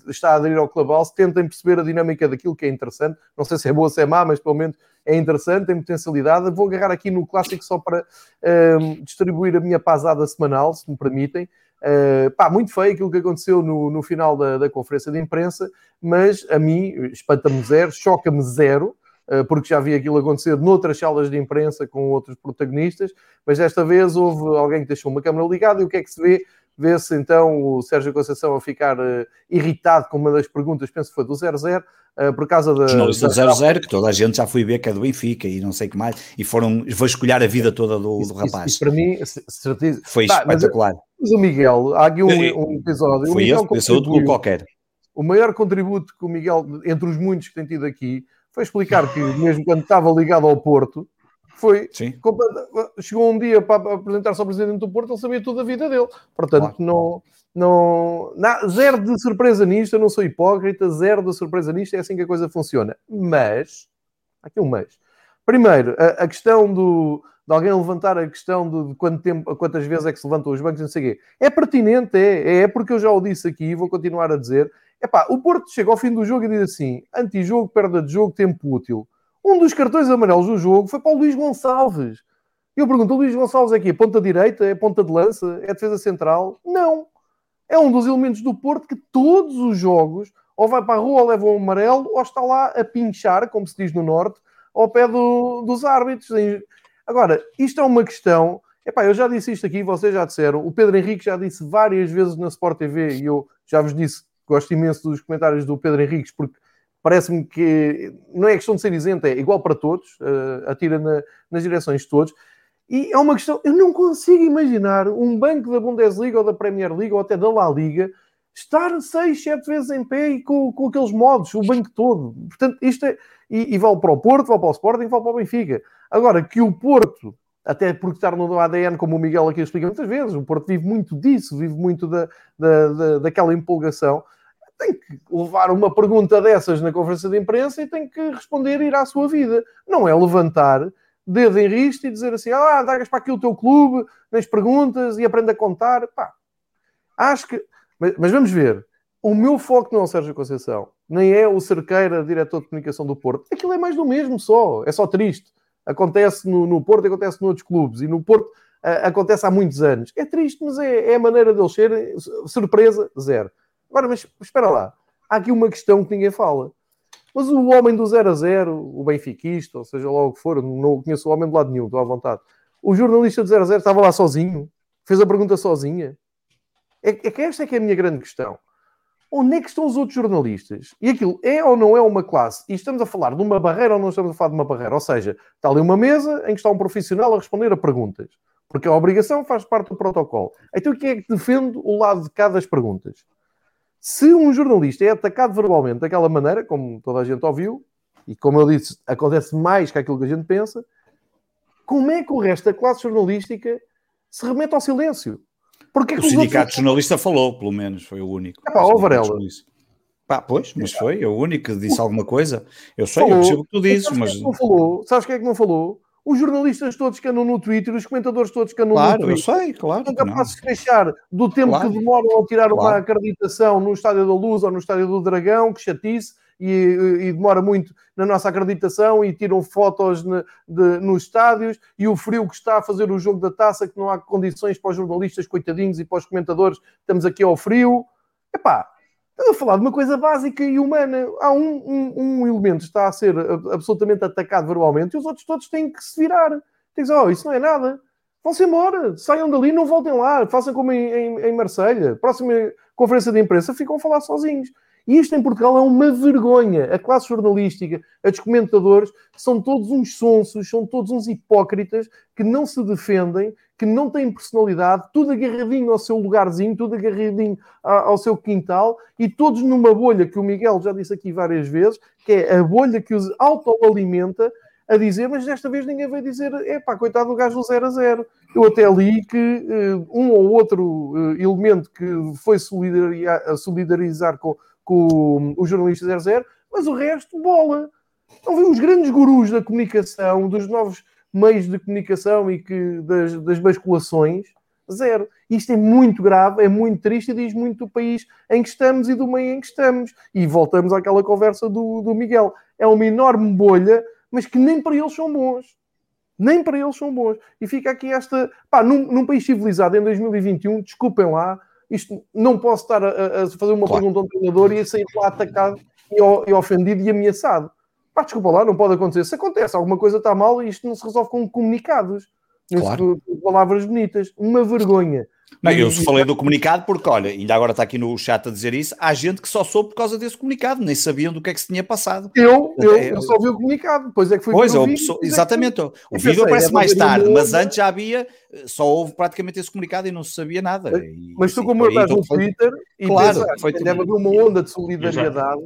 está a aderir ao Clubhouse, tentem perceber a dinâmica daquilo que é interessante. Não sei se é boa ou se é má, mas pelo menos é interessante, tem potencialidade. Vou agarrar aqui no clássico só para uh, distribuir a minha pasada semanal, se me permitem. Uh, pá, muito feio aquilo que aconteceu no, no final da, da conferência de imprensa, mas a mim espanta-me zero, choca-me zero porque já vi aquilo acontecer noutras salas de imprensa com outros protagonistas, mas desta vez houve alguém que deixou uma câmera ligada e o que é que se vê? Vê-se então o Sérgio Conceição a ficar uh, irritado com uma das perguntas, penso que foi do 00, uh, eh, por causa da. Jornalista da... 00, que toda a gente já foi ver que é do Benfica e não sei o que mais, e foram vasculhar a vida toda do, isso, do rapaz. Isso, isso para mim, certeza. Foi tá, espetacular. Mas, mas, o Miguel, há aqui um, um episódio. Foi esse, esse outro qualquer. O maior contributo que o Miguel, entre os muitos que tem tido aqui, foi explicar que, mesmo quando estava ligado ao Porto, foi chegou um dia para apresentar-se ao presidente do Porto, ele sabia tudo da vida dele. Portanto, claro. não, não, não, zero de surpresa nisto, eu não sou hipócrita, zero de surpresa nisto, é assim que a coisa funciona. Mas, aqui um mês. Primeiro, a, a questão do, de alguém levantar a questão de, de quanto tempo, quantas vezes é que se levantam os bancos, não sei o quê. É pertinente, é, é porque eu já o disse aqui e vou continuar a dizer. Epá, o Porto chega ao fim do jogo e diz assim: anti-jogo, perda de jogo, tempo útil. Um dos cartões amarelos do jogo foi para o Luís Gonçalves. E eu pergunto, o Luís Gonçalves é aqui, ponta direita, é ponta de lança, é defesa central? Não. É um dos elementos do Porto que todos os jogos ou vai para a rua, leva um amarelo, ou está lá a pinchar, como se diz no Norte, ao pé do, dos árbitros. Agora, isto é uma questão. Epá, eu já disse isto aqui, vocês já disseram. O Pedro Henrique já disse várias vezes na Sport TV e eu já vos disse gosto imenso dos comentários do Pedro Henriques, porque parece-me que não é questão de ser isento, é igual para todos, uh, atira na, nas direções de todos. E é uma questão, eu não consigo imaginar um banco da Bundesliga ou da Premier League ou até da La Liga estar seis, sete vezes em pé e com, com aqueles modos, o banco todo. Portanto, isto é. E, e vale para o Porto, vale para o Sporting, vale para o Benfica. Agora, que o Porto, até porque está no ADN, como o Miguel aqui explica muitas vezes, o Porto vive muito disso, vive muito da, da, da, daquela empolgação. Tem que levar uma pergunta dessas na conferência de imprensa e tem que responder e ir à sua vida. Não é levantar dedo em risco e dizer assim: ah, dagas para aqui o teu clube, nas perguntas e aprende a contar. Pá, acho que mas, mas, vamos ver. O meu foco não é o Sérgio Conceição, nem é o Cerqueira, diretor de comunicação do Porto. Aquilo é mais do mesmo só. É só triste. Acontece no, no Porto, acontece noutros clubes. E no Porto acontece há muitos anos. É triste, mas é, é a maneira deles ser. Surpresa, zero. Agora, mas espera lá. Há aqui uma questão que ninguém fala. Mas o homem do 0 a 0, o benfiquista, ou seja lá o que for, não conheço o homem de lado nenhum, estou à vontade. O jornalista do 0 a 0 estava lá sozinho, fez a pergunta sozinha. É, é que esta é que é a minha grande questão. Onde é que estão os outros jornalistas? E aquilo é ou não é uma classe? E estamos a falar de uma barreira ou não estamos a falar de uma barreira? Ou seja, está ali uma mesa em que está um profissional a responder a perguntas. Porque a obrigação faz parte do protocolo. Então quem é que defende o lado de cada das perguntas? Se um jornalista é atacado verbalmente daquela maneira, como toda a gente ouviu, e como eu disse, acontece mais que aquilo que a gente pensa, como é que o resto da classe jornalística se remete ao silêncio? Porque o sindicato outros... jornalista falou, pelo menos, foi o único. É pá, ó Varela. Pá, pois, mas foi, é o único que disse alguma coisa. Eu sei, falou. eu percebo o que tu dizes, mas... Que não falou? Sabes quem é que não falou? Os jornalistas todos que andam no Twitter, os comentadores todos que andam claro, no Twitter. Claro, eu sei, claro. São capazes de deixar do tempo claro. que demoram a tirar claro. uma acreditação no Estádio da Luz ou no Estádio do Dragão, que chatice, e, e, demora muito na nossa acreditação e tiram fotos ne, de, nos estádios e o frio que está a fazer o jogo da taça, que não há condições para os jornalistas, coitadinhos, e para os comentadores, estamos aqui ao frio. Epá, estamos a falar de uma coisa básica e humana. Há um, um, um elemento que está a ser absolutamente atacado verbalmente e os outros todos têm que se virar. Tem que dizer, oh, isso não é nada. Vão-se embora, saiam dali, não voltem lá, façam como em, em, em Marselha. Próxima conferência de imprensa, ficam a falar sozinhos. E isto em Portugal é uma vergonha. A classe jornalística, os comentadores, são todos uns sonsos, são todos uns hipócritas que não se defendem, que não têm personalidade, tudo agarradinho ao seu lugarzinho, tudo agarradinho ao seu quintal e todos numa bolha que o Miguel já disse aqui várias vezes, que é a bolha que os autoalimenta a dizer, mas desta vez ninguém vai dizer, é pá, coitado do gajo do 0 a 0. Eu até li que uh, um ou outro uh, elemento que foi solidarizar, solidarizar com, com o jornalista 00, mas o resto, bola. Não vê os grandes gurus da comunicação, dos novos meios de comunicação e que das, das basculações, zero. Isto é muito grave, é muito triste e diz muito do país em que estamos e do meio em que estamos. E voltamos àquela conversa do, do Miguel. É uma enorme bolha, mas que nem para eles são bons. Nem para eles são bons. E fica aqui esta. Pá, num, num país civilizado em 2021, desculpem lá, isto não posso estar a, a fazer uma claro. pergunta a um treinador e a sair lá atacado e, e ofendido e ameaçado. Pá, desculpa lá, não pode acontecer. Se acontece, alguma coisa está mal e isto não se resolve com comunicados. Claro. Com palavras bonitas. Uma vergonha. Não, eu falei do comunicado porque, olha, ainda agora está aqui no chat a dizer isso, há gente que só soube por causa desse comunicado, nem sabiam do que é que se tinha passado. Eu, eu, é, eu só vi o comunicado, depois é que foi Pois, o vídeo, exatamente, o, o vídeo aparece é mais tarde, mas antes já havia, só houve praticamente esse comunicado e não se sabia nada. E, mas tu como eu estás no Twitter e claro, foi deve haver uma onda de solidariedade,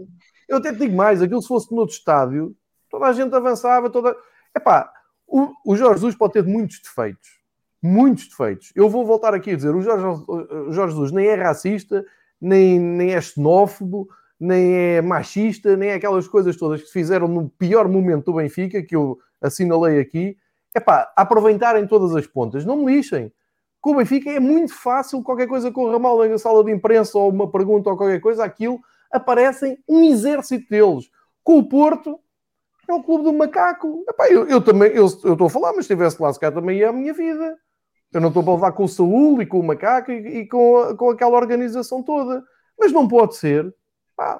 eu até te digo mais, aquilo se fosse no outro estádio, toda a gente avançava, toda... Epá, o, o Jorge Jesus pode ter muitos defeitos, muitos defeitos. Eu vou voltar aqui a dizer: o Jorge, o Jorge Jesus nem é racista, nem, nem é xenófobo, nem é machista, nem é aquelas coisas todas que fizeram no pior momento do Benfica, que eu assinalei aqui. É pá, aproveitarem todas as pontas, não me lixem. Com o Benfica é muito fácil, qualquer coisa corra mal na sala de imprensa ou uma pergunta ou qualquer coisa, aquilo aparecem um exército deles. Com o Porto, É o clube do macaco. Epá, eu, eu também, eu estou a falar, mas se estivesse lá, se cá também é a minha vida. Eu não estou para levar com o Saúl e com o macaco e, e com, a, com aquela organização toda. Mas não pode ser.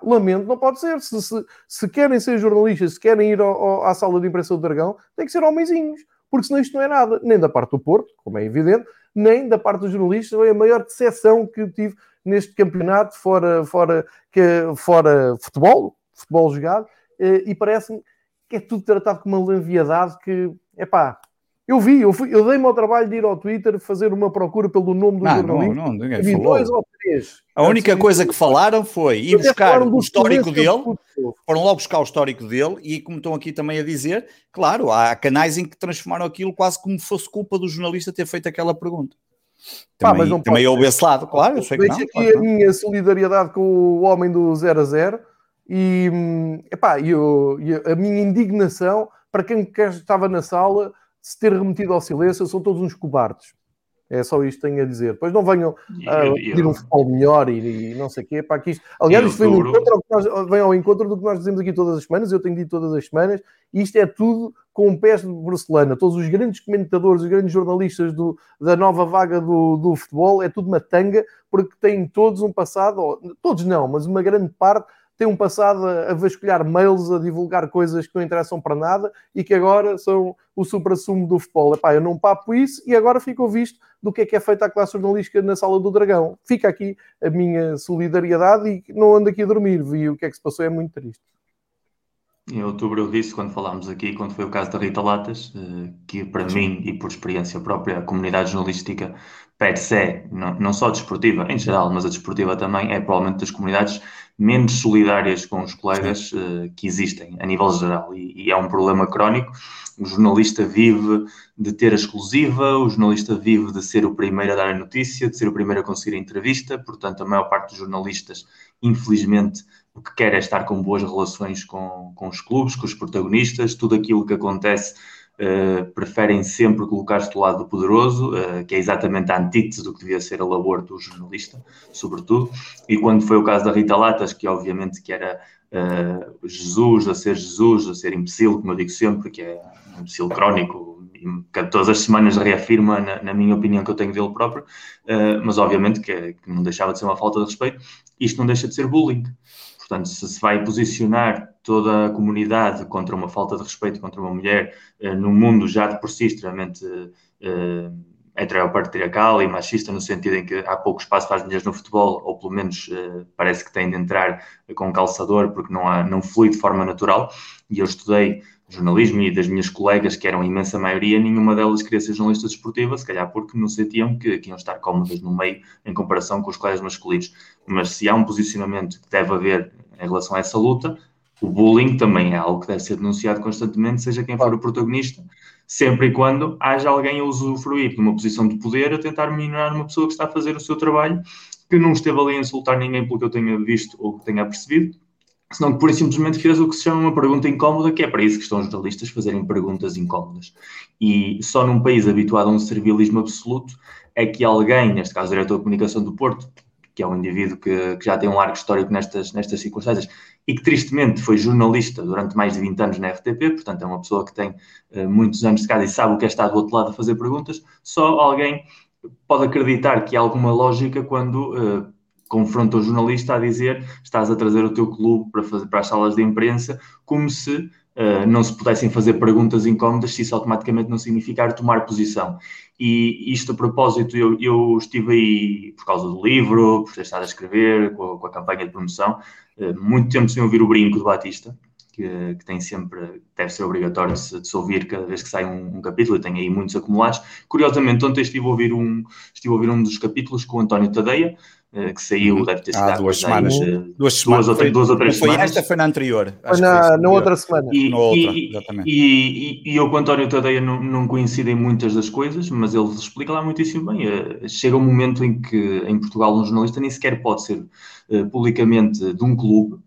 Lamento, não pode ser. Se, se, se, querem ser jornalistas, se querem ir ao, ao, à sala de imprensa do Dragão, tem que ser homenzinhos. Porque senão isto não é nada. Nem da parte do Porto, como é evidente, nem da parte dos jornalistas. Foi a maior decepção que tive neste campeonato, fora, fora, que, fora futebol, futebol jogado. Eh, e parece-me que é tudo tratado com uma leviandade que, é pá, eu vi, eu, fui, eu dei-me ao trabalho de ir ao Twitter fazer uma procura pelo nome do não, jornalista. Não, não, ninguém falou. dois ou três. A única coisa que falaram foi ir buscar o histórico dele, foram logo buscar o histórico dele e como estão aqui também a dizer, claro, há canais em que transformaram aquilo quase como fosse culpa do jornalista ter feito aquela pergunta. Também, Pá, mas não também houve esse lado, claro, eu sei que não. aqui claro, a minha solidariedade com o homem do 0 a 0 e, epá, e, eu, e a minha indignação para quem estava na sala se ter remetido ao silêncio, são todos uns cobardes. É só isto que tenho a dizer. Depois não venham a pedir um futebol melhor e, e, não sei o quê. Para que isto... Aliás, isto vem, encontro, nós, vem, ao encontro do que nós dizemos aqui todas as semanas, eu tenho dito todas as semanas, e isto é tudo com um pés de porcelana. Todos os grandes comentadores, os grandes jornalistas do, da nova vaga do, do futebol, é tudo uma tanga, porque têm todos um passado, todos não, mas uma grande parte tem um passado a, vasculhar mails, a divulgar coisas que não interessam para nada e que agora são o supra-sumo do futebol. Epá, eu não papo isso e agora ficou visto do que é que é feita a classe jornalística na Sala do Dragão. Fica aqui a minha solidariedade e não ando aqui a dormir. Vi o que é que se passou, é muito triste. Em outubro eu disse, quando falámos aqui, quando foi o caso da Rita Latas, eh, que para mim e por experiência própria, a comunidade jornalística per se, não, não só desportiva em geral, mas a desportiva também, é provavelmente das comunidades menos solidárias com os colegas uh, que existem a nível geral. E, e, é um problema crónico. O jornalista vive de ter a exclusiva, o jornalista vive de ser o primeiro a dar a notícia, de ser o primeiro a conseguir a entrevista, portanto, a maior parte dos jornalistas, infelizmente, o que quer é estar com boas relações com, com os clubes, com os protagonistas, tudo aquilo que acontece Uh, preferem sempre colocar-se do lado do poderoso, uh, que é exatamente a antítese do que devia ser a labor do jornalista, sobretudo. E quando foi o caso da Rita Latas, que obviamente que era uh, Jesus a ser Jesus, a ser imbecil, como eu digo sempre, que é um imbecil crónico, que todas as semanas reafirma, na, na minha opinião, que eu tenho dele próprio, mas obviamente que, que não deixava de ser uma falta de respeito, isto não deixa de ser bullying. Portanto, se se vai posicionar toda a comunidade contra uma falta de respeito contra uma mulher uh, num mundo já de por si extremamente uh, heteropatriarcal e machista, no sentido em que há pouco espaço para as mulheres no futebol, ou pelo menos uh, parece que têm de entrar com calçador porque não, há, não flui de forma natural. E eu estudei jornalismo e das minhas colegas, que eram a imensa maioria, nenhuma delas queria ser jornalista desportiva, se calhar porque não sentiam que, que iam estar cómodas no meio em comparação com os colegas masculinos. Mas se há um posicionamento que deve haver em relação a essa luta, o bullying também é algo que deve ser denunciado constantemente, seja quem for o protagonista, sempre e quando haja alguém a usufruir de uma posição de poder a tentar minorar uma pessoa que está a fazer o seu trabalho, que não esteve ali a insultar ninguém pelo que eu tenha visto ou que tenha percebido, senão que e simplesmente fez o que se chama uma pergunta incómoda, que é para isso que estão os jornalistas fazerem perguntas incómodas. E só num país habituado a um servilismo absoluto é que alguém, neste caso o diretor de comunicação do Porto, que é um indivíduo que, que, já tem um largo histórico nestas, nestas circunstâncias e que tristemente foi jornalista durante mais de 20 anos na RTP, portanto é uma pessoa que tem uh, muitos anos de casa e sabe o que é estar do outro lado a fazer perguntas, só alguém pode acreditar que há alguma lógica quando uh, confronta o jornalista a dizer estás a trazer o teu clube para, fazer, para as salas de imprensa, como se uh, não se pudessem fazer perguntas incómodas se isso automaticamente não significar tomar posição. E isto a propósito, eu, eu estive aí por causa do livro, por ter estado a escrever, com a, com a campanha de promoção, uh, muito tempo sem ouvir o brinco do Batista, que, que, tem sempre, deve ser obrigatório de se, de se, ouvir cada vez que sai um, um capítulo, e tem aí muitos acumulados. Curiosamente, ontem estive a ouvir um, estive a ouvir um dos capítulos com o António Tadeia, eh, que saiu, uhum. deve ter sido há duas semanas. Aí, duas, duas semanas. Duas ou três foi semanas. Esta foi na anterior. Foi na, na outra semana. E, na outra, exatamente. E, e, e eu com o António Tadeia não, não coincidem muitas das coisas, mas ele explica lá muitíssimo bem. Eh, chega um momento em que em Portugal um jornalista nem sequer pode ser uh, publicamente de um clube,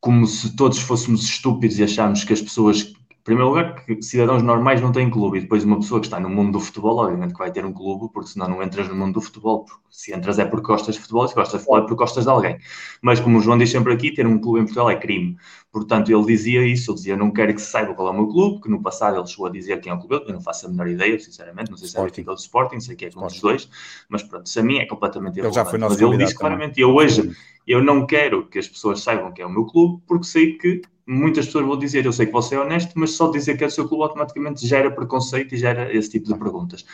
como se todos fôssemos estúpidos e acharmos que as pessoas primeiro lugar, que cidadãos normais não têm clube, e depois uma pessoa que está no mundo do futebol, obviamente que vai ter um clube, porque senão não entras no mundo do futebol. Porque se entras é porque gostas de futebol, se gostas de futebol é porque gostas de alguém. Mas como o João diz sempre aqui, ter um clube em Portugal é crime. Portanto, ele dizia isso, ele dizia, não quero que se saiba qual é o meu clube, que no passado ele chegou a dizer quem é o clube, eu não faço a menor ideia, sinceramente, não sei se é o do Sporting, sei que é com os dois, mas pronto, isso a mim é completamente Ele já foi nosso mas ele disse claramente, eu hoje, eu não quero que as pessoas saibam que é o meu clube, porque sei que muitas pessoas vão dizer, eu sei que você é honesto, mas só dizer que é o seu clube automaticamente gera preconceito e gera esse tipo de perguntas.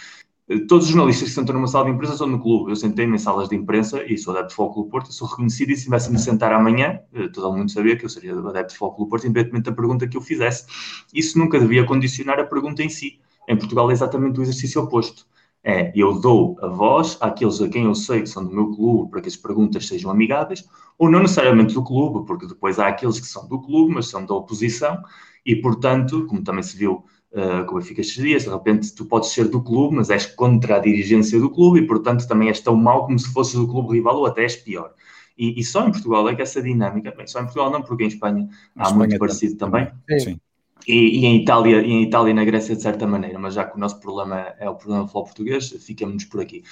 Todos os jornalistas que sentam numa sala de imprensa são no clube. Eu sentei-me em salas de imprensa e sou adepto de Foco do Porto, sou reconhecido e se tivesse-me sentar amanhã, eh, todo mundo sabia que eu seria adepto de Foco do Porto, independentemente da pergunta que eu fizesse. Isso nunca devia condicionar a pergunta em si. Em Portugal é exatamente o exercício oposto é eu dou a voz àqueles a quem eu sei que são do meu clube para que as perguntas sejam amigáveis, ou não necessariamente do clube, porque depois há aqueles que são do clube, mas são da oposição, e portanto, como também se viu uh, com o Benfica estes dias, de repente tu podes ser do clube, mas és contra a dirigência do clube, e portanto também és tão mau como se fosses do clube rival, ou até és pior. E, e só em Portugal é que essa dinâmica, bem, só em Portugal não, porque em Espanha há Espanha muito parecido também. também. Sim. E, e, em Itália e em Itália e na Grécia de certa maneira, mas já que o nosso problema é o problema do futebol português, ficamos por aqui.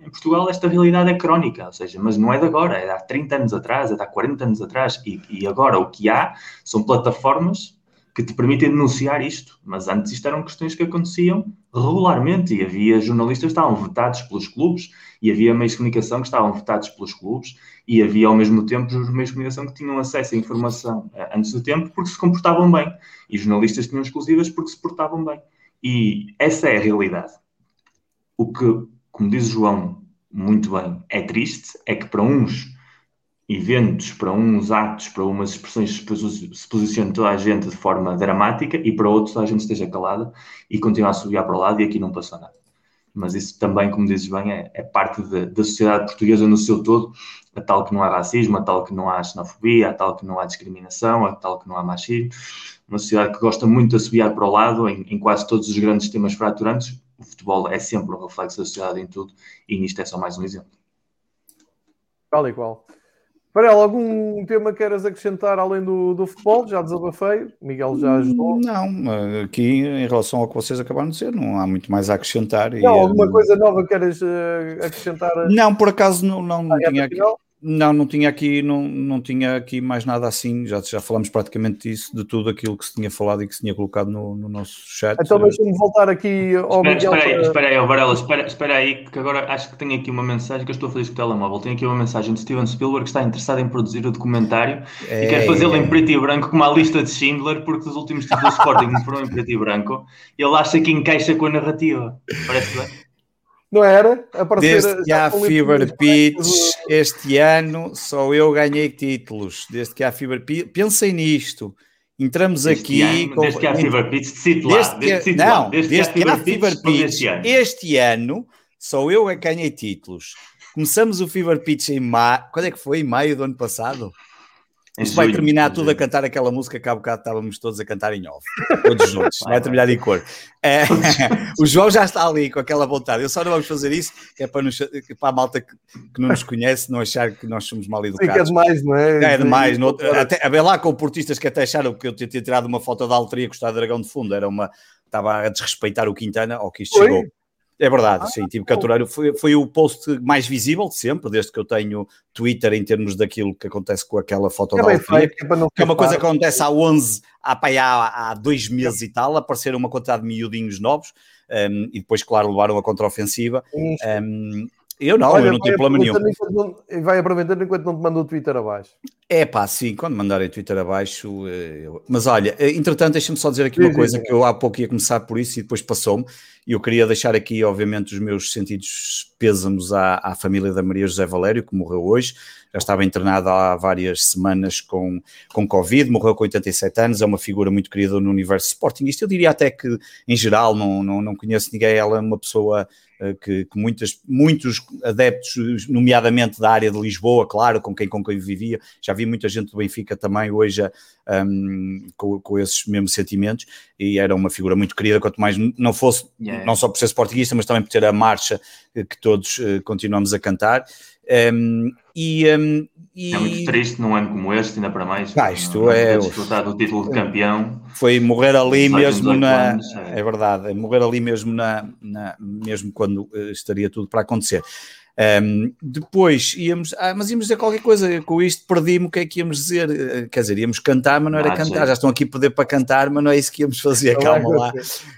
Em Portugal esta realidade é crónica, ou seja, mas não é de agora, é de há 30 anos atrás, é de há 40 anos atrás, e, e agora o que há são plataformas que te permitem denunciar isto, mas antes isto eram questões que aconteciam regularmente e havia jornalistas que estavam vetados pelos clubes e havia meios de comunicação que estavam vetados pelos clubes e havia ao mesmo tempo os meios de comunicação que tinham acesso à informação eh, antes do tempo porque se comportavam bem e jornalistas tinham exclusivas porque se portavam bem. E essa é a realidade. O que, como diz o João muito bem, é triste é que para uns eventos, para uns atos, para umas expressões se posiciona toda a gente de forma dramática e para outros a gente esteja calada e continua a subir para o lado e aqui não passou nada. Mas isso também, como dizes bem, é, é parte de, da sociedade portuguesa no seu todo, a tal que não há racismo, a tal que não há xenofobia, a tal que não há discriminação, a tal que não há machismo. Uma sociedade que gosta muito de assobiar para o lado em, em quase todos os grandes temas fraturantes. O futebol é sempre um reflexo da sociedade em tudo e nisto é só mais um exemplo. Tal e qual. Varela, algum tema queiras acrescentar além do, do futebol? Já desabafei, Miguel já ajudou. Não, aqui em relação ao que vocês acabaram de dizer, não há muito mais a acrescentar. Não, e, alguma um... coisa nova queiras uh, acrescentar? Não, por acaso não, não, não tinha aqui. Final? Não, não tinha aqui, não, não tinha aqui mais nada assim. Já, já falamos praticamente disso, de tudo aquilo que se tinha falado e que se tinha colocado no, no nosso chat. Então deixa-me voltar aqui ao espera, Miguel. Espera aí, espera aí, Varela, espera, espera aí, que agora acho que tenho aqui uma mensagem que eu estou a fazer com o telemóvel. Tenho aqui uma mensagem de Steven Spielberg que está interessado em produzir o documentário é, e quer fazê-lo é. em preto e branco com uma lista de Schindler, porque os últimos títulos do Sporting foram em preto e branco. Ele acha que encaixa com a narrativa. Parece bem? Não era? Aparecer, Desde que há Fever Pitch, este ano só eu ganhei títulos. Desde que há Fever Pitch, pensem nisto. Entramos este aqui. Ano, com... Desde que há Fever Pitch, lá. Desde que, desde não, desde, desde que, há Fever Pitch, este ano. este ano, só eu é que ganhei títulos. Começamos o Fever Pitch em maio. Quando é que foi? Em maio do ano passado? Isto vai terminar tudo a cantar aquela música que há bocado estávamos todos a cantar em off, todos juntos, vai, vai terminar em cor. É, o João já está ali com aquela vontade. Eu só não vamos fazer isso, que é para, nos, para a malta que, que, não nos conhece não achar que nós somos mal educados. Fica demais, não é? É demais. No, até, a ver lá com portistas que até acharam que eu tinha tirado uma foto da alteria com o Estado Dragão de fundo, era uma. Estava a desrespeitar o Quintana, ao que isto Foi? chegou. É verdade, ah, sim, tive que aturar. Foi, foi o post mais visível de sempre, desde que eu tenho Twitter, em termos daquilo que acontece com aquela foto é da Alfia, que, que é uma coisa que acontece há 11, há, pá, há, há dois meses e tal, apareceram uma quantidade de miudinhos novos, um, e depois, claro, levaram a contraofensiva. Um, eu não, eu não tenho problema nenhum. Não, vai aproveitando enquanto não te manda o Twitter abaixo. É pá, sim, quando mandarem Twitter abaixo. Eh, eu... Mas olha, eh, entretanto, deixa-me só dizer aqui sim, uma coisa sim, que eu há pouco ia começar por isso e depois passou-me. E eu queria deixar aqui, obviamente, os meus sentidos pêsamos à, à família da Maria José Valério, que morreu hoje. Já estava internada há várias semanas com, com Covid, morreu com 87 anos. É uma figura muito querida no universo Sporting. Isto eu diria até que, em geral, não, não, não conheço ninguém. Ela é uma pessoa que, que, muitas, muitos adeptos, nomeadamente da área de Lisboa, claro, com quem, com quem vivia, já vi muita gente do Benfica também hoje um, com, com, esses mesmos sentimentos, e era uma figura muito querida, quanto mais não fosse, yeah. não só por ser sportinguista, mas também por ter a marcha que todos uh, continuamos a cantar. Um, e, um, e... É muito triste num ano como este, ainda para mais. Ah, isto é. Desfrutar do título de campeão. Foi morrer ali mesmo na. Anos, é. é. verdade, é morrer ali mesmo na, na mesmo quando uh, estaria tudo para acontecer. Um, depois íamos, ah, mas íamos dizer qualquer coisa, com isto perdi-me o que é que íamos dizer, eh, quer dizer, íamos cantar, mas não era ah, cantar, sim. já estão aqui a pedir para cantar, mas não é isso que íamos fazer, não calma lá,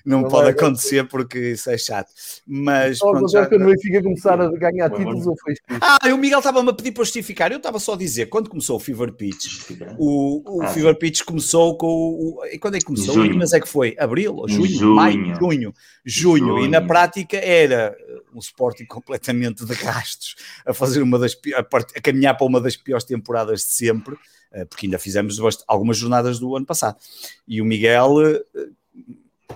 não, não pode acontecer porque isso é chato. Mas oh, pronto, já... que o começar a ganhar títulos ou foi Ah, o Miguel estava-me a pedir para justificar, eu estava só a dizer, quando começou o Fever Pitch, o, o ah, Fever Pitch começou com o, e quando é que começou? Junho. Mas é que foi? Abril? Junho? junho. Maio? Junho. Junho. Junho. E na prática era um Sporting completamente de gastos, a fazer uma das a, a caminhar para uma das piores temporadas de sempre, eh, porque ainda fizemos algumas jornadas do ano passado. E o Miguel eh,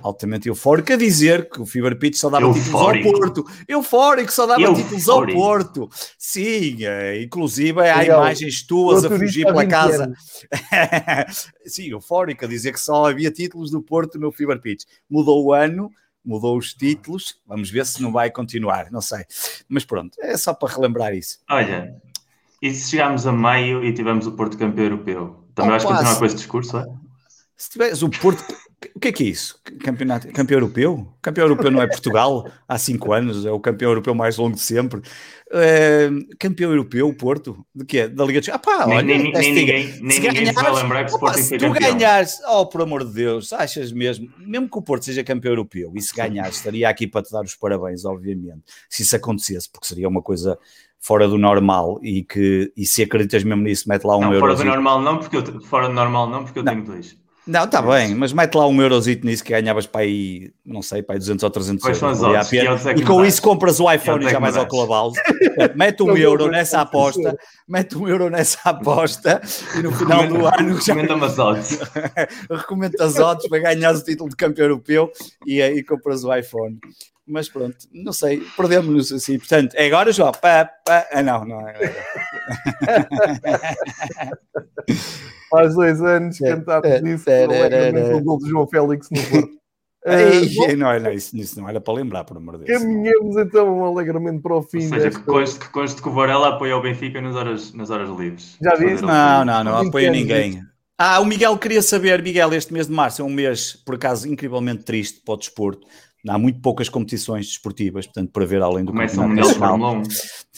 altamente eufórico a dizer que o Fever Pitch só dava eufórico. títulos ao Porto. Eufórico, só dava eufórico. títulos ao Porto. Sim, é, inclusive há imagens tuas a fugir pela casa. Sim, eufórico a dizer que só havia títulos do Porto no Fever Pitch. Mudou o ano mudou os títulos, vamos ver se não vai continuar, não sei. Mas pronto, é só para relembrar isso. Olha, e se chegarmos a maio e tivemos o Porto campeão europeu? Também oh, vais continuar com esse discurso, é? Se tivesse o Porto. O que é que é isso? Campeonato, campeão europeu? Campeão europeu não é Portugal há cinco anos, é o campeão europeu mais longo de sempre. Uh, campeão europeu, o Porto, de quê? Da Liga de Ah pá, olha, nem, nem, ninguém, nem ninguém se vai lembrar que o Sporting Se tu ganhares, oh, por amor de Deus, achas mesmo, mesmo que o Porto seja campeão europeu e se ganhares, estaria aqui para te dar os parabéns, obviamente, se isso acontecesse, porque seria uma coisa fora do normal e que e se acreditas mesmo nisso, mete lá um não, euro. Fora do normal não, porque eu, fora do normal não, porque eu não. tenho dois. Não, está bem, mas mete lá um eurozito nisso que ganhavas para aí, não sei, para aí 200 ou 300 euros. Odds, é e com isso compras o iPhone e já mais ao Clubhouse. mete um euro nessa aposta, mete um euro nessa aposta e no final do ano já... Recomenda-me as odds. Recomenda as odds para ganhar o título de campeão europeu e aí compras o iPhone. Mas pronto, não sei, perdemos-nos assim. Portanto, é agora, João. Pá, pá. Ah, não, não é Faz dois anos que cantámos isso, o gol de João Félix no Porto. Uh, não, não, isso, isso não era para lembrar, por amor de Deus. Caminhamos então alegremente para o fim. Ou seja, desta... que, conste, que conste que o Varela apoia o Benfica nas horas, nas horas livres. Já disse? Não, não, não, não apoia ninguém. Ah, o Miguel queria saber, Miguel, este mês de março é um mês, por acaso, incrivelmente triste para o desporto há muito poucas competições desportivas, portanto, para ver além do Começa o Mundial de Fórmula 1.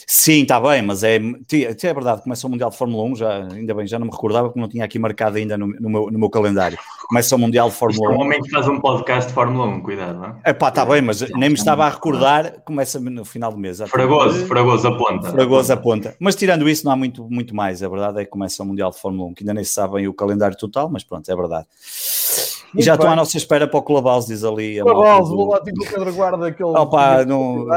Sim, está bem, mas é, é verdade, começa o Mundial de Fórmula 1, já, ainda bem, já não me recordava porque não tinha aqui marcado ainda no, no, meu, no meu calendário. Começa o Mundial de Fórmula 1. É um que faz um podcast de Fórmula 1, cuidado, não é? Pá, está bem, mas nem me estava a recordar, começa no final do mês. Fragoso, Fragoso aponta. Fragoso aponta. Mas tirando isso, não há muito, muito mais, a verdade é que começa o Mundial de Fórmula 1, que ainda nem se sabem o calendário total, mas pronto, é verdade. E já estou à nossa espera para o Clubhouse, diz ali. Clubhouse, vou lá tipo o Pedro Guarda. Aquele Opa, não...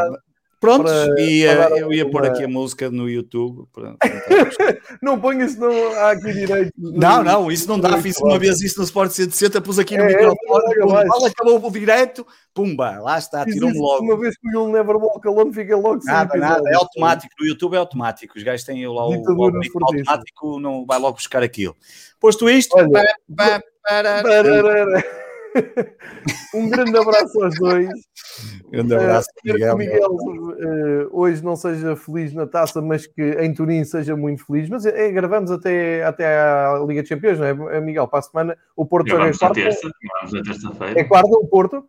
Pronto, para, e para eu ia pôr aqui a música no YouTube. não ponha isso, não aqui direito. Não, não, isso não dá. Fiz uma vez isso no Sport 160, pus aqui no é, microfone, é, pum, acabou o direto, pumba, lá está, tirou-me logo. Uma vez que o Never Walk Alone, fica logo sem nada, nada, é automático, no YouTube é automático. Os gajos têm lá o, o automático, não vai logo buscar aquilo. Posto isto, Olha, pá, pá, um grande abraço aos dois. Grande abraço, uh, Miguel. Miguel uh, hoje não seja feliz na taça, mas que em Turim seja muito feliz. Mas é, gravamos até, até à Liga de Campeões, não é, Miguel? Para a semana, o Porto joga quarta. Terça. É quarta o Porto?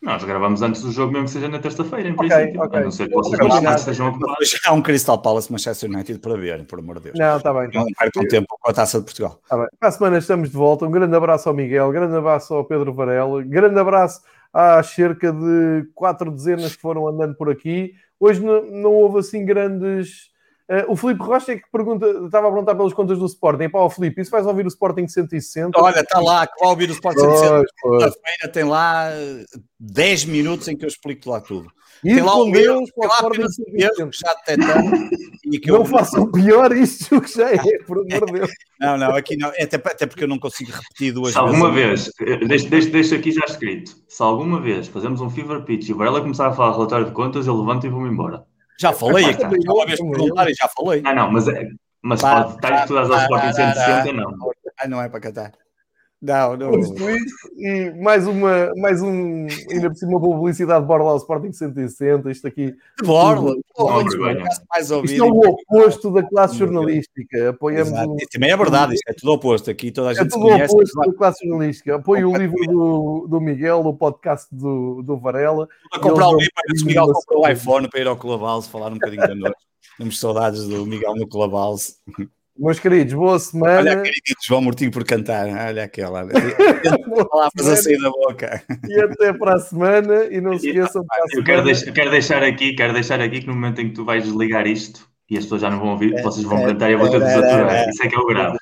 Nós gravamos antes do jogo, mesmo que seja na terça-feira, em okay, princípio. Okay. A não ser que vocês não estejam ocupados. Há um Crystal Palace Manchester United para ver, por amor de Deus. Não, está bem. Não percam tempo com a taça de Portugal. Tá bem. Para a semana estamos de volta. Um grande abraço ao Miguel, grande abraço ao Pedro Varela, grande abraço às cerca de quatro dezenas que foram andando por aqui. Hoje não, não houve assim grandes Uh, o Filipe Rocha é que pergunta, estava a perguntar pelas contas do Sporting. É para o Filipe, isso vais ouvir o Sporting 160? Olha, está lá, que vai ouvir o Sporting 160. Segunda-feira tem lá 10 minutos em que eu explico lá tudo. E tem lá um Deus, tem lá apenas um já detectamos. não eu... façam pior isto que já é, por amor de Deus. Não, não, aqui não, até, até porque eu não consigo repetir duas se alguma vez, deixa, deixa, deixa aqui já escrito, se alguma vez fazemos um fever pitch e o Varela começar a falar relatório de contas, eu levanto e vou-me embora. Já falei, é, cara. Já uma vez perguntar e já falei. Ah, não, mas, é, mas pá, para detalhes que tu dás ao Sporting 160, não. Ah, não é para cantar. Não, não. e mais uma, mais um, ainda por cima, uma publicidade de Borla ao Sporting 160. Isto aqui. Borla, mais ouvido. Isto é o oposto da classe jornalística. Apoiamos. Um... Isso também é verdade, isto é tudo oposto. Aqui toda a é gente é tudo conhece, oposto da classe jornalística. Apoio o livro do, do Miguel, o podcast do, do Varela. A comprar o livro, o Miguel comprou o iPhone para ir ao Clubhouse falar um bocadinho de nós. Temos saudades do Miguel no Clubhouse. Meus queridos, boa semana. Olha a querido João Murtinho por cantar. Olha aquela. Palavras a sair da boca. E até para a semana. E não se esqueçam. Eu quero deixar, quero deixar, aqui, quero deixar aqui que no momento em que tu vais desligar isto, e as pessoas já não vão ouvir, é, vocês vão cantar e eu vou ter de desaturar. Isso é que é o grave.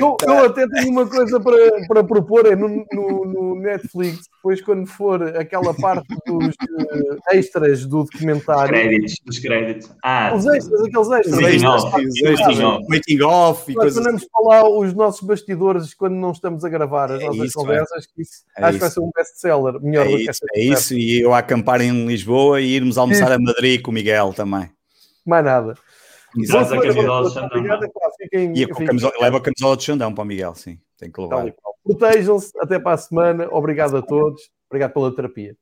Eu, eu até tenho uma coisa para, para propor, é no, no, no Netflix, depois quando for aquela parte dos uh, extras do documentário. Créditos, dos créditos. Ah, os extras, aqueles extras. Making off. Making off. Nós mandamos para lá os nossos bastidores quando não estamos a gravar as é nossas isso, conversas, é. que isso, é acho que vai ser um best-seller. Melhor é do que esta É isso, e eu a acampar em Lisboa e irmos almoçar a Madrid com o Miguel também mais nada. Exato, a camisola de Xandão. E leva a camisola de Xandão para o Miguel, sim. Tem que levar. Protejam-se, até para a semana. Obrigado a todos. Obrigado pela terapia.